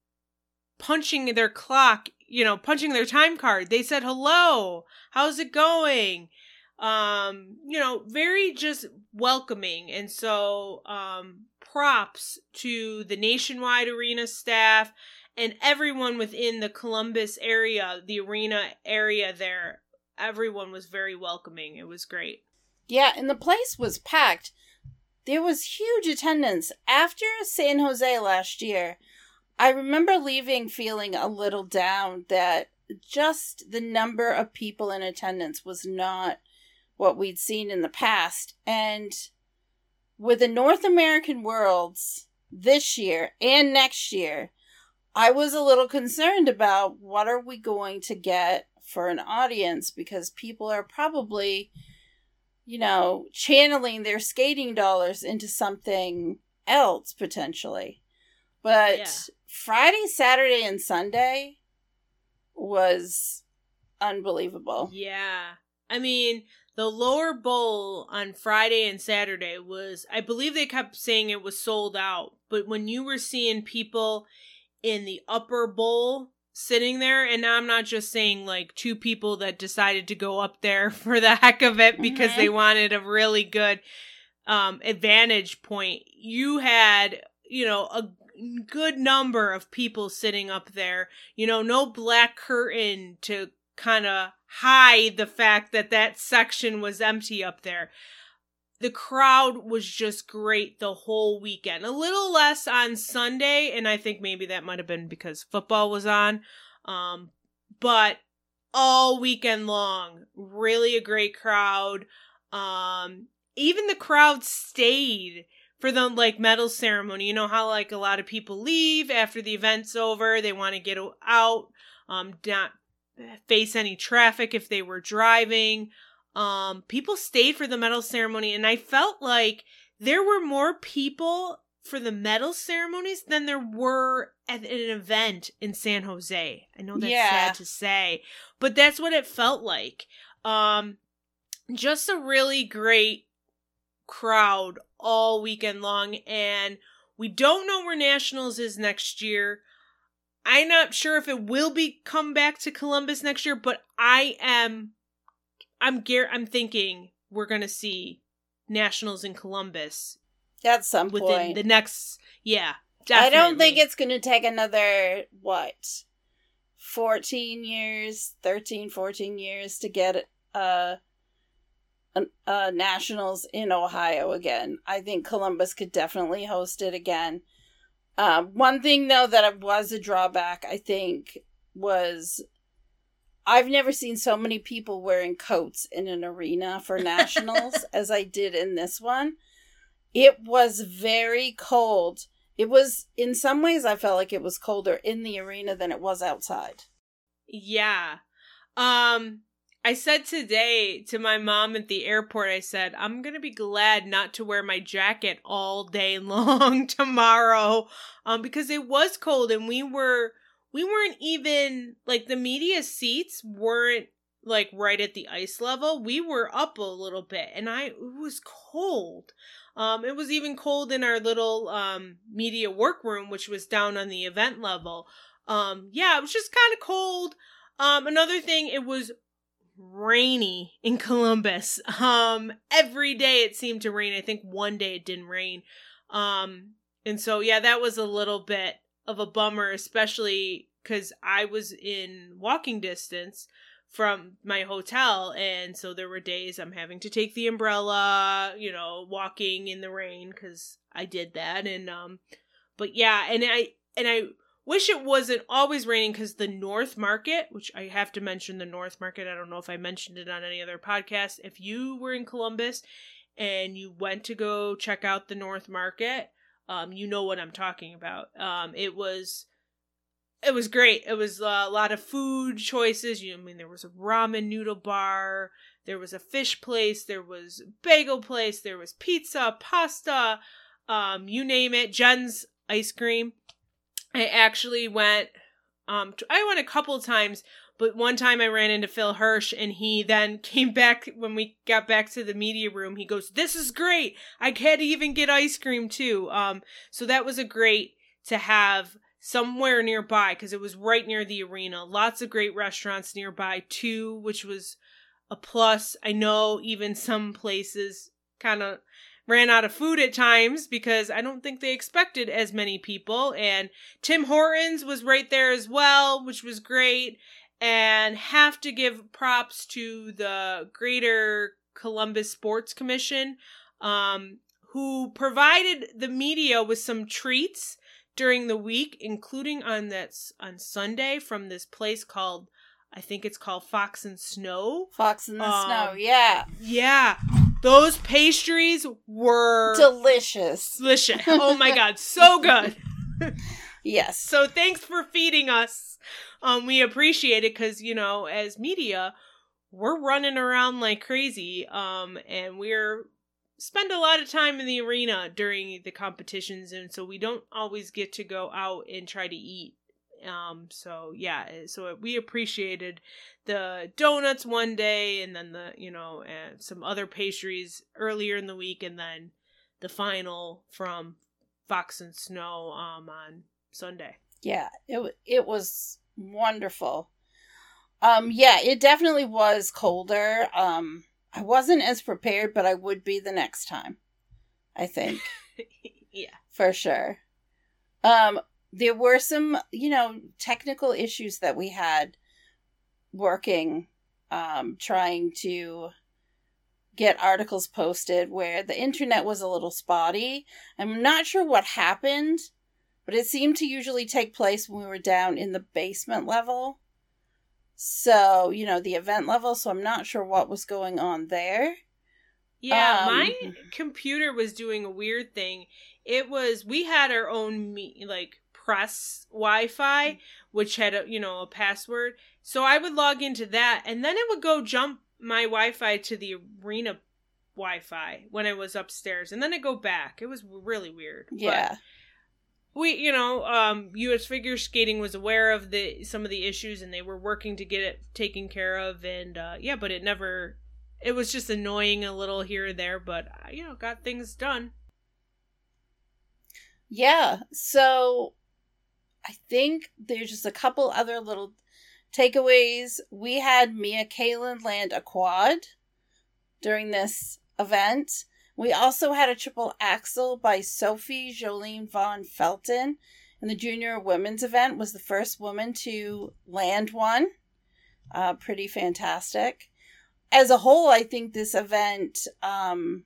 punching their clock, you know, punching their time card. They said, hello, how's it going? Um, you know, very just welcoming. And so, um, props to the nationwide arena staff and everyone within the Columbus area, the arena area there. Everyone was very welcoming. It was great. Yeah, and the place was packed. There was huge attendance after San Jose last year. I remember leaving feeling a little down that just the number of people in attendance was not what we'd seen in the past. And with the North American Worlds this year and next year, I was a little concerned about what are we going to get for an audience because people are probably, you know, channeling their skating dollars into something else potentially. But yeah. Friday, Saturday, and Sunday was unbelievable. Yeah. I mean, the lower bowl on Friday and Saturday was, I believe they kept saying it was sold out, but when you were seeing people in the upper bowl sitting there, and now I'm not just saying like two people that decided to go up there for the heck of it because mm-hmm. they wanted a really good um advantage point. You had, you know, a good number of people sitting up there. You know, no black curtain to kind of hide the fact that that section was empty up there. The crowd was just great the whole weekend. A little less on Sunday, and I think maybe that might have been because football was on. Um, but all weekend long, really a great crowd. Um, even the crowd stayed for the like medal ceremony. You know how like a lot of people leave after the event's over, they want to get out, um, not face any traffic if they were driving. Um, people stayed for the medal ceremony, and I felt like there were more people for the medal ceremonies than there were at an event in San Jose. I know that's yeah. sad to say, but that's what it felt like. Um, just a really great crowd all weekend long, and we don't know where Nationals is next year. I'm not sure if it will be come back to Columbus next year, but I am I'm gar- I'm thinking we're to see Nationals in Columbus at some within point. the next yeah. Definitely. I don't think it's to take another what 14 years, 13 14 years to get uh uh, nationals in Ohio again. I think Columbus could definitely host it again. Um, one thing though that was a drawback, I think, was I've never seen so many people wearing coats in an arena for nationals as I did in this one. It was very cold. It was in some ways I felt like it was colder in the arena than it was outside. Yeah. Um I said today to my mom at the airport, I said, I'm going to be glad not to wear my jacket all day long tomorrow um, because it was cold and we were, we weren't even, like, the media seats weren't, like, right at the ice level. We were up a little bit and I, it was cold. Um, it was even cold in our little um, media workroom, which was down on the event level. Um, yeah, it was just kind of cold. Um, another thing, it was rainy in Columbus. Um every day it seemed to rain. I think one day it didn't rain. Um and so yeah, that was a little bit of a bummer especially cuz I was in walking distance from my hotel and so there were days I'm having to take the umbrella, you know, walking in the rain cuz I did that and um but yeah, and I and I Wish it wasn't always raining because the North Market, which I have to mention the North Market, I don't know if I mentioned it on any other podcast. If you were in Columbus and you went to go check out the North Market, um, you know what I'm talking about. Um, it was it was great. It was a lot of food choices. You, I mean, there was a ramen noodle bar, there was a fish place, there was bagel place, there was pizza, pasta, um, you name it. Jen's ice cream. I actually went um I went a couple times, but one time I ran into Phil Hersh and he then came back when we got back to the media room. He goes, "This is great. I can't even get ice cream too." Um so that was a great to have somewhere nearby because it was right near the arena. Lots of great restaurants nearby too, which was a plus. I know even some places kind of ran out of food at times because I don't think they expected as many people. And Tim Hortons was right there as well, which was great. And have to give props to the Greater Columbus Sports Commission, um, who provided the media with some treats during the week, including on that on Sunday from this place called I think it's called Fox and Snow. Fox and the um, Snow, yeah. Yeah. Those pastries were delicious. Delicious. Oh my god, so good. Yes. So thanks for feeding us. Um, we appreciate it because you know, as media, we're running around like crazy. Um, and we're spend a lot of time in the arena during the competitions, and so we don't always get to go out and try to eat. Um, so yeah, so we appreciated the donuts one day, and then the you know and some other pastries earlier in the week, and then the final from Fox and Snow um on Sunday. Yeah, it it was wonderful. Um yeah, it definitely was colder. Um I wasn't as prepared, but I would be the next time. I think. yeah. For sure. Um there were some, you know, technical issues that we had working um trying to get articles posted where the internet was a little spotty. I'm not sure what happened, but it seemed to usually take place when we were down in the basement level. So, you know, the event level, so I'm not sure what was going on there. Yeah, um, my computer was doing a weird thing. It was we had our own me like press Wi-Fi, which had a you know a password. So I would log into that, and then it would go jump my Wi-Fi to the arena Wi-Fi when I was upstairs, and then it go back. It was really weird. Yeah. But we, you know, um, U.S. Figure Skating was aware of the some of the issues, and they were working to get it taken care of. And uh, yeah, but it never. It was just annoying a little here and there, but uh, you know, got things done. Yeah. So I think there's just a couple other little Takeaways We had Mia Kalin land a quad during this event. We also had a triple axel by Sophie Joline von Felten. And the junior women's event was the first woman to land one. Uh, pretty fantastic. As a whole, I think this event um,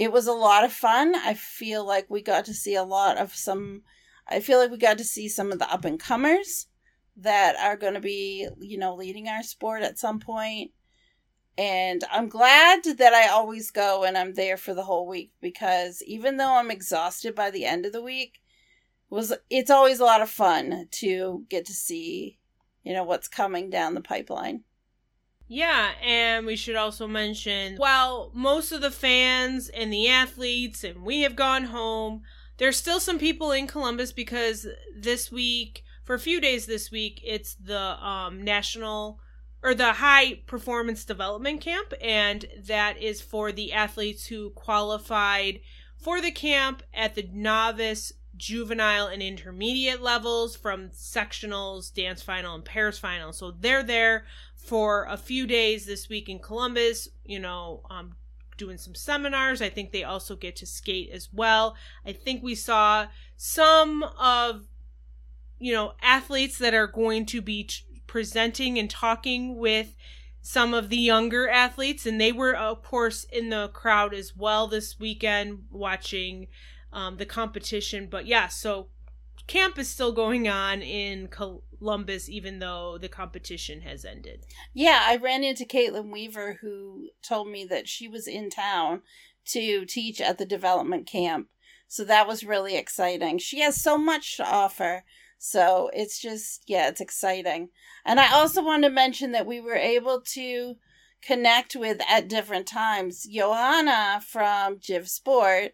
it was a lot of fun. I feel like we got to see a lot of some. I feel like we got to see some of the up and comers that are going to be, you know, leading our sport at some point. And I'm glad that I always go and I'm there for the whole week because even though I'm exhausted by the end of the week, was it's always a lot of fun to get to see, you know, what's coming down the pipeline. Yeah, and we should also mention while most of the fans and the athletes and we have gone home, there's still some people in Columbus because this week for a few days this week, it's the um, national or the high performance development camp, and that is for the athletes who qualified for the camp at the novice, juvenile, and intermediate levels from sectionals, dance final, and pairs final. So they're there for a few days this week in Columbus, you know, um, doing some seminars. I think they also get to skate as well. I think we saw some of you know, athletes that are going to be t- presenting and talking with some of the younger athletes, and they were, of course, in the crowd as well this weekend watching um, the competition. But yeah, so camp is still going on in Columbus, even though the competition has ended. Yeah, I ran into Kaitlyn Weaver, who told me that she was in town to teach at the development camp. So that was really exciting. She has so much to offer. So it's just, yeah, it's exciting. And I also want to mention that we were able to connect with at different times Johanna from Jiv Sport.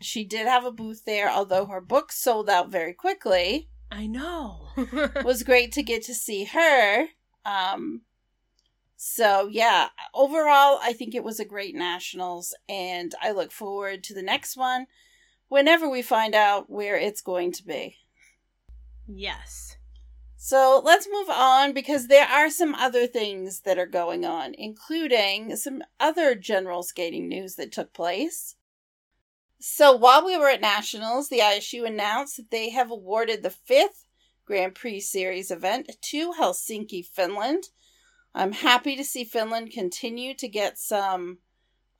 She did have a booth there, although her book sold out very quickly. I know. was great to get to see her. Um, so yeah, overall, I think it was a great nationals, and I look forward to the next one whenever we find out where it's going to be. Yes. So let's move on because there are some other things that are going on, including some other general skating news that took place. So while we were at Nationals, the ISU announced that they have awarded the fifth Grand Prix Series event to Helsinki, Finland. I'm happy to see Finland continue to get some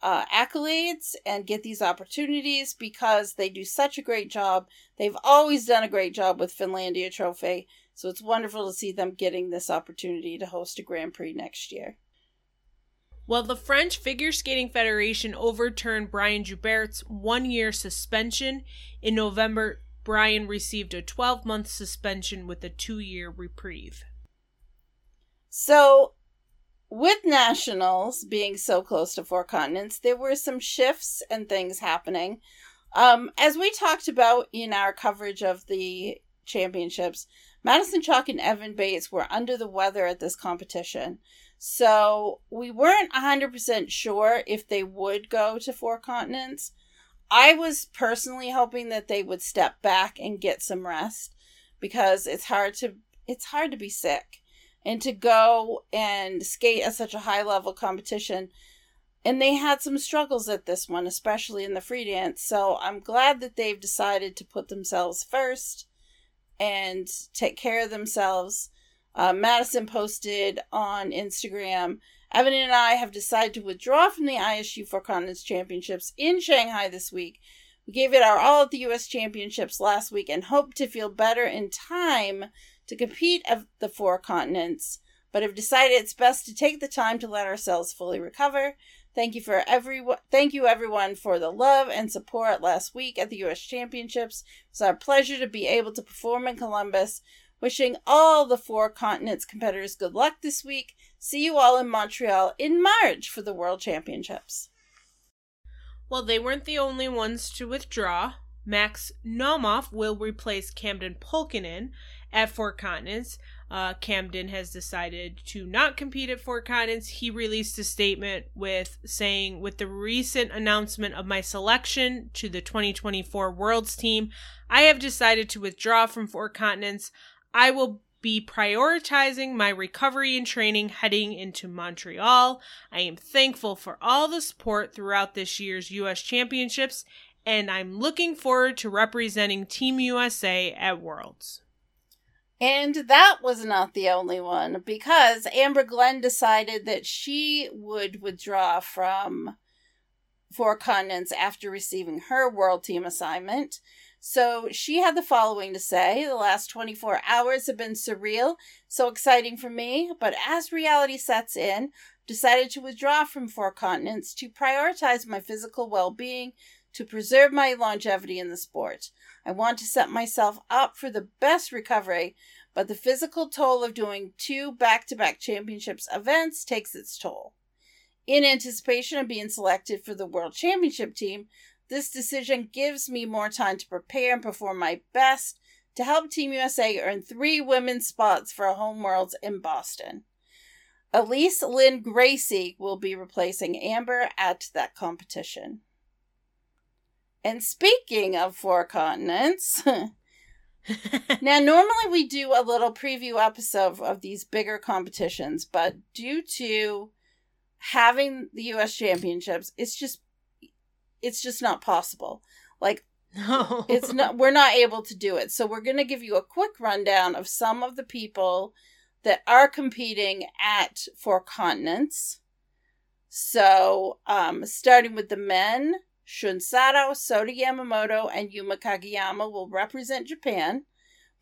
uh, accolades and get these opportunities because they do such a great job. They've always done a great job with Finlandia Trophy, so it's wonderful to see them getting this opportunity to host a Grand Prix next year. Well, the French Figure Skating Federation overturned Brian Joubert's one year suspension in November Brian received a 12 month suspension with a two year reprieve. So, with nationals being so close to four continents, there were some shifts and things happening. Um, as we talked about in our coverage of the championships, Madison Chock and Evan Bates were under the weather at this competition. So we weren't 100% sure if they would go to four continents. I was personally hoping that they would step back and get some rest because it's hard to it's hard to be sick and to go and skate at such a high level competition. And they had some struggles at this one, especially in the free dance. So I'm glad that they've decided to put themselves first and take care of themselves. Uh, Madison posted on Instagram Evan and I have decided to withdraw from the ISU Four Continents Championships in Shanghai this week. We gave it our all at the U.S. Championships last week and hope to feel better in time to compete at the Four Continents, but have decided it's best to take the time to let ourselves fully recover. Thank you for everyone. Thank you everyone for the love and support last week at the U.S. Championships. It's our pleasure to be able to perform in Columbus. Wishing all the four continents competitors good luck this week. See you all in Montreal in March for the World Championships. Well, they weren't the only ones to withdraw. Max Naumov will replace Camden Pulkinen at Four Continents. Uh, Camden has decided to not compete at Four Continents. He released a statement with saying, with the recent announcement of my selection to the 2024 Worlds team, I have decided to withdraw from Four Continents. I will be prioritizing my recovery and training heading into Montreal. I am thankful for all the support throughout this year's US Championships, and I'm looking forward to representing Team USA at Worlds. And that was not the only one because Amber Glenn decided that she would withdraw from Four Continents after receiving her world team assignment. So she had the following to say The last 24 hours have been surreal, so exciting for me, but as reality sets in, decided to withdraw from Four Continents to prioritize my physical well being to preserve my longevity in the sport. I want to set myself up for the best recovery, but the physical toll of doing two back to back championships events takes its toll. In anticipation of being selected for the World Championship team, this decision gives me more time to prepare and perform my best to help Team USA earn three women's spots for a home worlds in Boston. Elyce Lin-Gracey will be replacing Amber at that competition. And speaking of four continents, now normally we do a little preview episode of these bigger competitions, but due to having the US championships, it's just it's just not possible. Like no. it's not we're not able to do it. So we're going to give you a quick rundown of some of the people that are competing at four continents. So, um starting with the men, Shun Sato, Sota Yamamoto, and Yuma Kagiyama will represent Japan.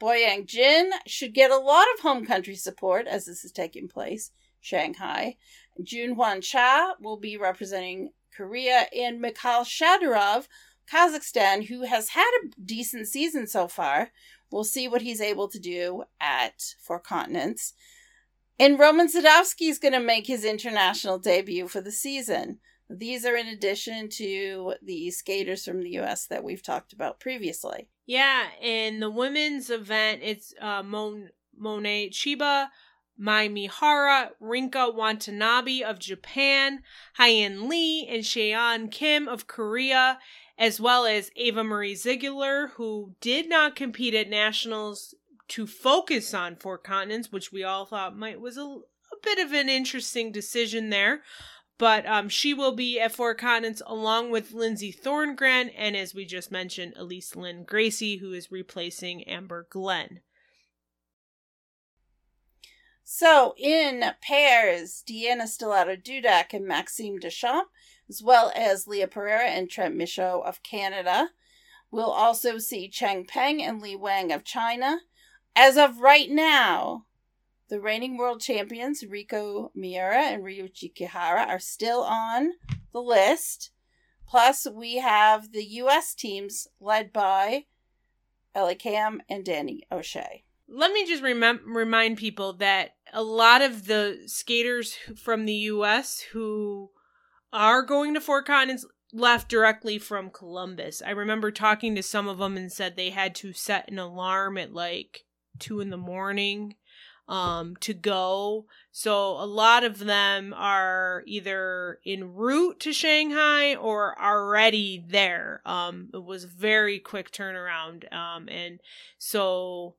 Boyang Jin should get a lot of home country support as this is taking place, Shanghai. Jun Hwan Cha will be representing Korea, and Mikhail Shaidorov, Kazakhstan, who has had a decent season so far. We'll see what he's able to do at Four Continents. And Roman Sadovsky is going to make his international debut for the season. These are in addition to the skaters from the US that we've talked about previously. Yeah, in the women's event, it's uh, Mon- Mone Chiba, Mai Mihara, Rinka Watanabe of Japan, Hyein Lee, and Chaeyeon Kim of Korea, as well as Ava Marie Ziegler, who did not compete at nationals to focus on four continents, which we all thought might was a, a bit of an interesting decision there but um, she will be at Four Continents along with Lindsay Thorngren and, as we just mentioned, Elise Lynn Gracie, who is replacing Amber Glenn. So, in pairs, Deanna Stellato Dudek and Maxime Deschamps, as well as Lia Pereira and Trennt Michaud of Canada. We'll also see Cheng Peng and Li Wang of China. As of right now, the reigning world champions, Riku Miura and Ryuichi Kihara, are still on the list. Plus, we have the U.S. teams led by Ellie Kam, and Danny O'Shea. Let me just remem- remind people that a lot of the skaters from the US who are going to Four Continents left directly from Columbus. I remember talking to some of them and said they had to set an alarm at like two in the morning um, to go. So a lot of them are either en route to Shanghai or already there. Um, it was very quick turnaround. Um, and so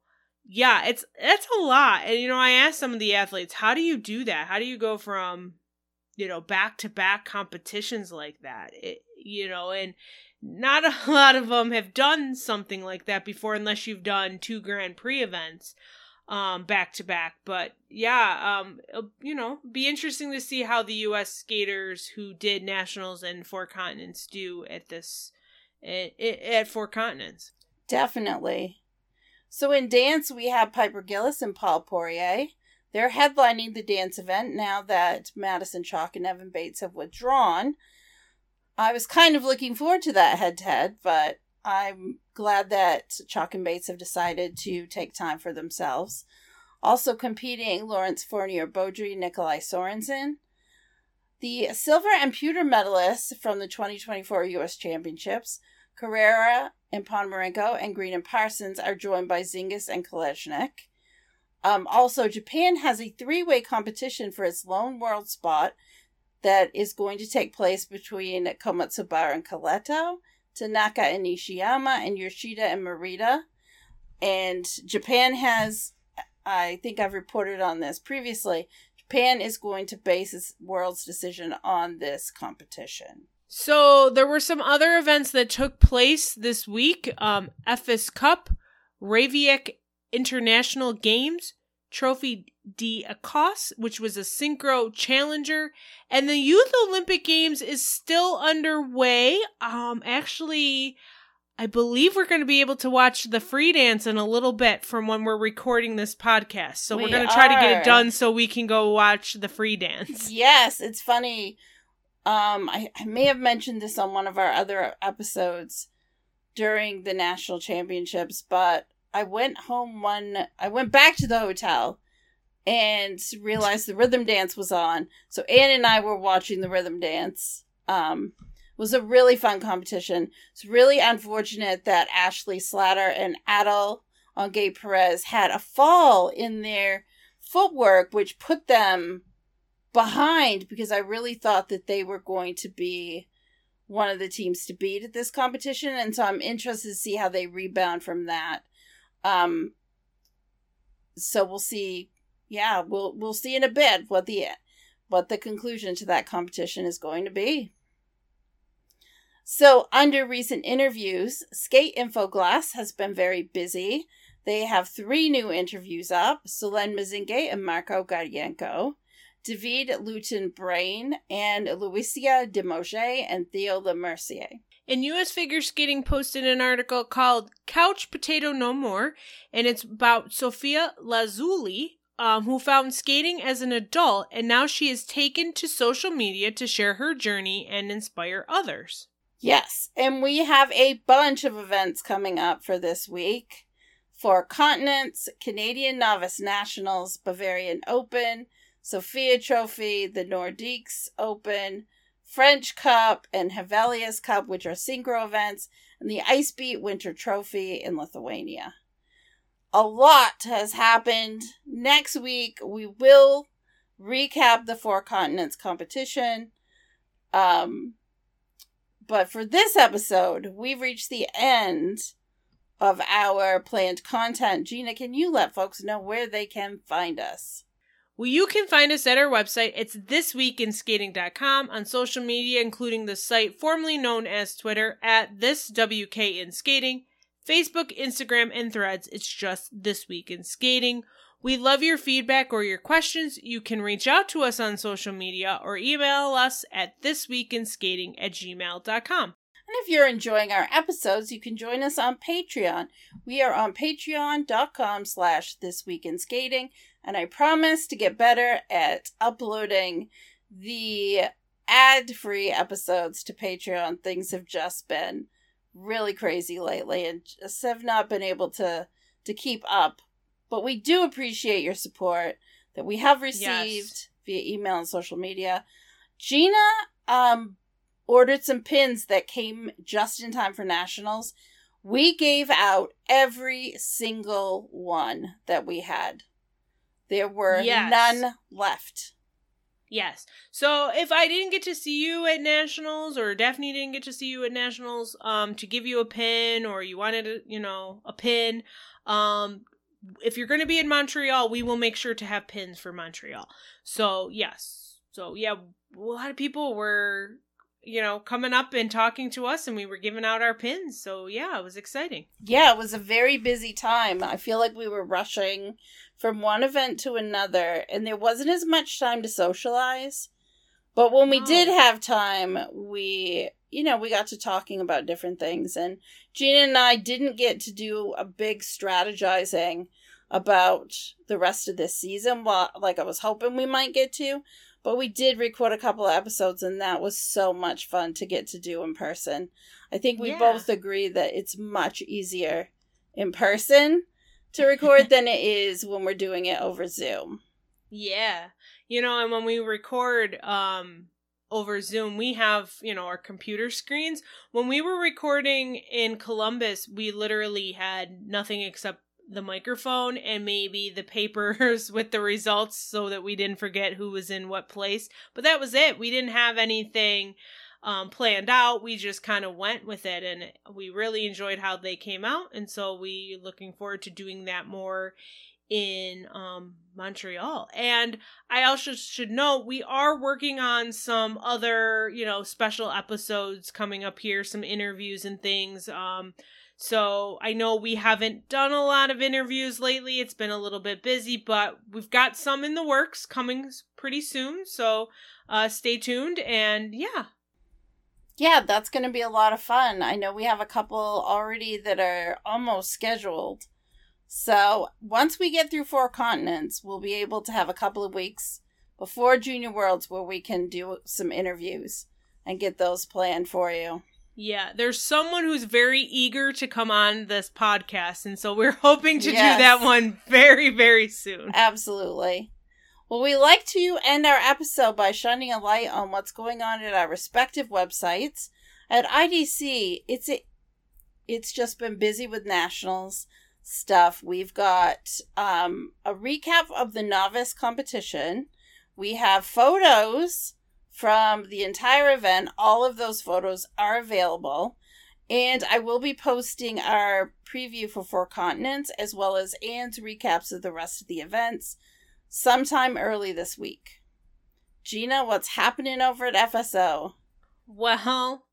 yeah, it's that's a lot. And you know, I asked some of the athletes, how do you do that? How do you go from you know back to back competitions like that? It, you know, and not a lot of them have done something like that before unless you've done two Grand Prix events um back to back but yeah um you know be interesting to see how the US skaters who did nationals and four continents do at this at, at four continents definitely so in dance we have Piper Gilles and Paul Poirier they're headlining the dance event now that Madison Chock and Evan Bates have withdrawn I was kind of looking forward to that head to head but I'm glad that Chock and Bates have decided to take time for themselves. Also competing, Laurence Fournier Beaudry, Nikolai Sorensen. The silver and pewter medalists from the 2024 U.S. Championships, Carreira and Ponomarenko and Green and Parsons, are joined by Zingas and Kolesnik. Um, also, Japan has a three way competition for its lone world spot that is going to take place between Komatsubara and Koleto. Tanaka and Nishiyama, and Yoshida and Morita. And Japan has, I think I've reported on this previously, Japan is going to base its world's decision on this competition. So there were some other events that took place this week. Um, FS Cup, Reykjavik International Games, Trophy d'Écosse, which was a synchro challenger, and the Youth Olympic Games is still underway. Um, actually, I believe we're going to be able to watch the free dance in a little bit from when we're recording this podcast. So we are going to try to get it done so we can go watch the free dance. Yes, it's funny. Um, I, I may have mentioned this on one of our other episodes during the national championships, but I went home one. I went back to the hotel and realized the rhythm dance was on. So Anne and I were watching the rhythm dance. Um, was a really fun competition. It's really unfortunate that Ashley Slatter and Adel Gay Perez had a fall in their footwork, which put them behind because I really thought that they were going to be one of the teams to beat at this competition. And so I'm interested to see how they rebound from that. Um, so we'll see yeah, we'll we'll see in a bit what the what the conclusion to that competition is going to be. So, under recent interviews, Skate Info Glass has been very busy. They have three new interviews up Solen Mazingue and Marco Gaidajenko, Davide Lewton Brain, and Loïcia Demougeot and Theo Lemercier. And US Figure Skating posted an article called Couch Potato No More, and it's about Sofia Lazuli, um, who found skating as an adult, and now she is taken to social media to share her journey and inspire others. Yes, and we have a bunch of events coming up for this week. Four continents, Canadian Novice Nationals, Bavarian Open, Sophia Trophy, the Nordiques Open, French Cup, and Hevelius Cup, which are synchro events, and the Ice Beat Winter Trophy in Lithuania a lot has happened. Next week, we will recap the Four Continents competition. Um, but for this episode, we've reached the end of our planned content. Gina, can you let folks know where they can find us? Well, you can find us at our website. It's thisweekinskating.com on social media, including the site formerly known as Twitter at this WK in Skating. Facebook, Instagram, and threads. It's just This Week in Skating. We love your feedback or your questions. You can reach out to us on social media or email us at thisweekinskating at gmail.com. And if you're enjoying our episodes, you can join us on Patreon. We are on patreon.com slash thisweekinskating, and I promise to get better at uploading the ad-free episodes to Patreon. Things have just been really crazy lately and just have not been able to to keep up. But we do appreciate your support that we have received yes. via email and social media. Gina um ordered some pins that came just in time for nationals. We gave out every single one that we had. There were yes. none left. Yes. So if I didn't get to see you at nationals, or Daphne didn't get to see you at nationals, um, to give you a pin, or you wanted, a, you know, a pin, um, if you're going to be in Montreal, we will make sure to have pins for Montreal. So yes. So yeah, a lot of people were you know, coming up and talking to us, and we were giving out our pins. So yeah, it was exciting. Yeah, it was a very busy time. I feel like we were rushing from one event to another, and there wasn't as much time to socialize. But when we did have time, we, you know, we got to talking about different things. And Gina and I didn't get to do a big strategizing about the rest of this season, like I was hoping we might get to. But we did record a couple of episodes, and that was so much fun to get to do in person. I think we yeah. both agree that it's much easier in person to record than it is when we're doing it over Zoom. Yeah. You know, and when we record um over Zoom, we have, you know, our computer screens. When we were recording in Columbus, we literally had nothing except the microphone and maybe the papers with the results so that we didn't forget who was in what place. But that was it. We didn't have anything um, planned out. We just kind of went with it and we really enjoyed how they came out. And so we looking forward to doing that more in um, Montreal. And I also should note we are working on some other, you know, special episodes coming up here, some interviews and things. Um, so I know we haven't done a lot of interviews lately. It's been a little bit busy, but we've got some in the works coming pretty soon. So uh, stay tuned and yeah. Yeah, that's going to be a lot of fun. I know we have a couple already that are almost scheduled. So once we get through four continents, we'll be able to have a couple of weeks before Junior Worlds where we can do some interviews and get those planned for you. Yeah, there's someone who's very eager to come on this podcast, and so we're hoping to yes. do that one very, very soon. Absolutely. Well, we like to end our episode by shining a light on what's going on at our respective websites. At IDC, it's a, it's just been busy with nationals stuff. We've got um, a recap of the novice competition. We have photos from the entire event. All of those photos are available. And I will be posting our preview for Four Continents as well as Anne's recaps of the rest of the events sometime early this week. Gina, what's happening over at FSO? Well,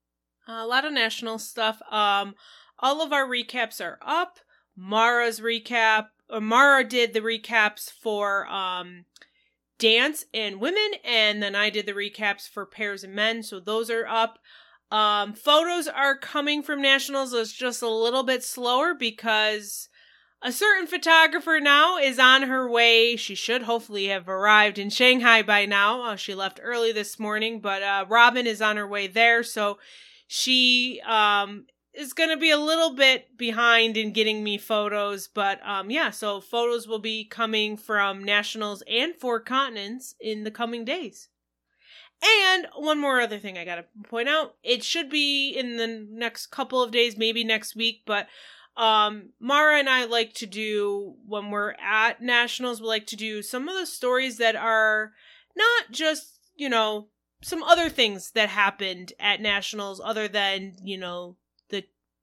a lot of national stuff. Um, all of our recaps are up. Mara's recap, or Mara did the recaps for um dance and women, and then I did the recaps for pairs and men, so those are up. Um, photos are coming from nationals. It's just a little bit slower because a certain photographer now is on her way. She should hopefully have arrived in Shanghai by now. Uh, she left early this morning, but uh, Robin is on her way there, so she um, is going to be a little bit behind in getting me photos, but um yeah, so photos will be coming from nationals and four continents in the coming days. And one more other thing I got to point out, it should be in the next couple of days, maybe next week, but um Mara and I like to do when we're at nationals, we like to do some of the stories that are not just, you know, some other things that happened at nationals other than, you know,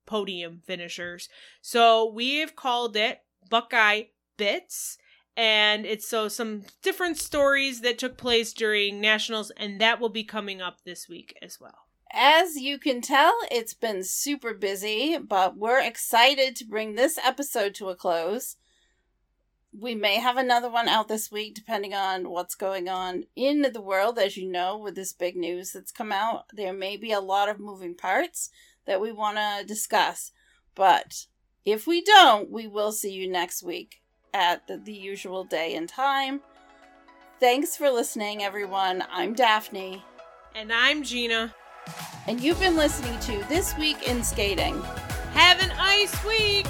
podium finishers. So we've called it Buckeye Bits. And it's so some different stories that took place during nationals, and that will be coming up this week as well. As you can tell, it's been super busy, but we're excited to bring this episode to a close. We may have another one out this week, depending on what's going on in the world. As you know, with this big news that's come out, there may be a lot of moving parts that we want to discuss. But if we don't, we will see you next week at the, the usual day and time. Thanks for listening, everyone. I'm Daphne. And I'm Gina. And you've been listening to This Week in Skating. Have an ice week!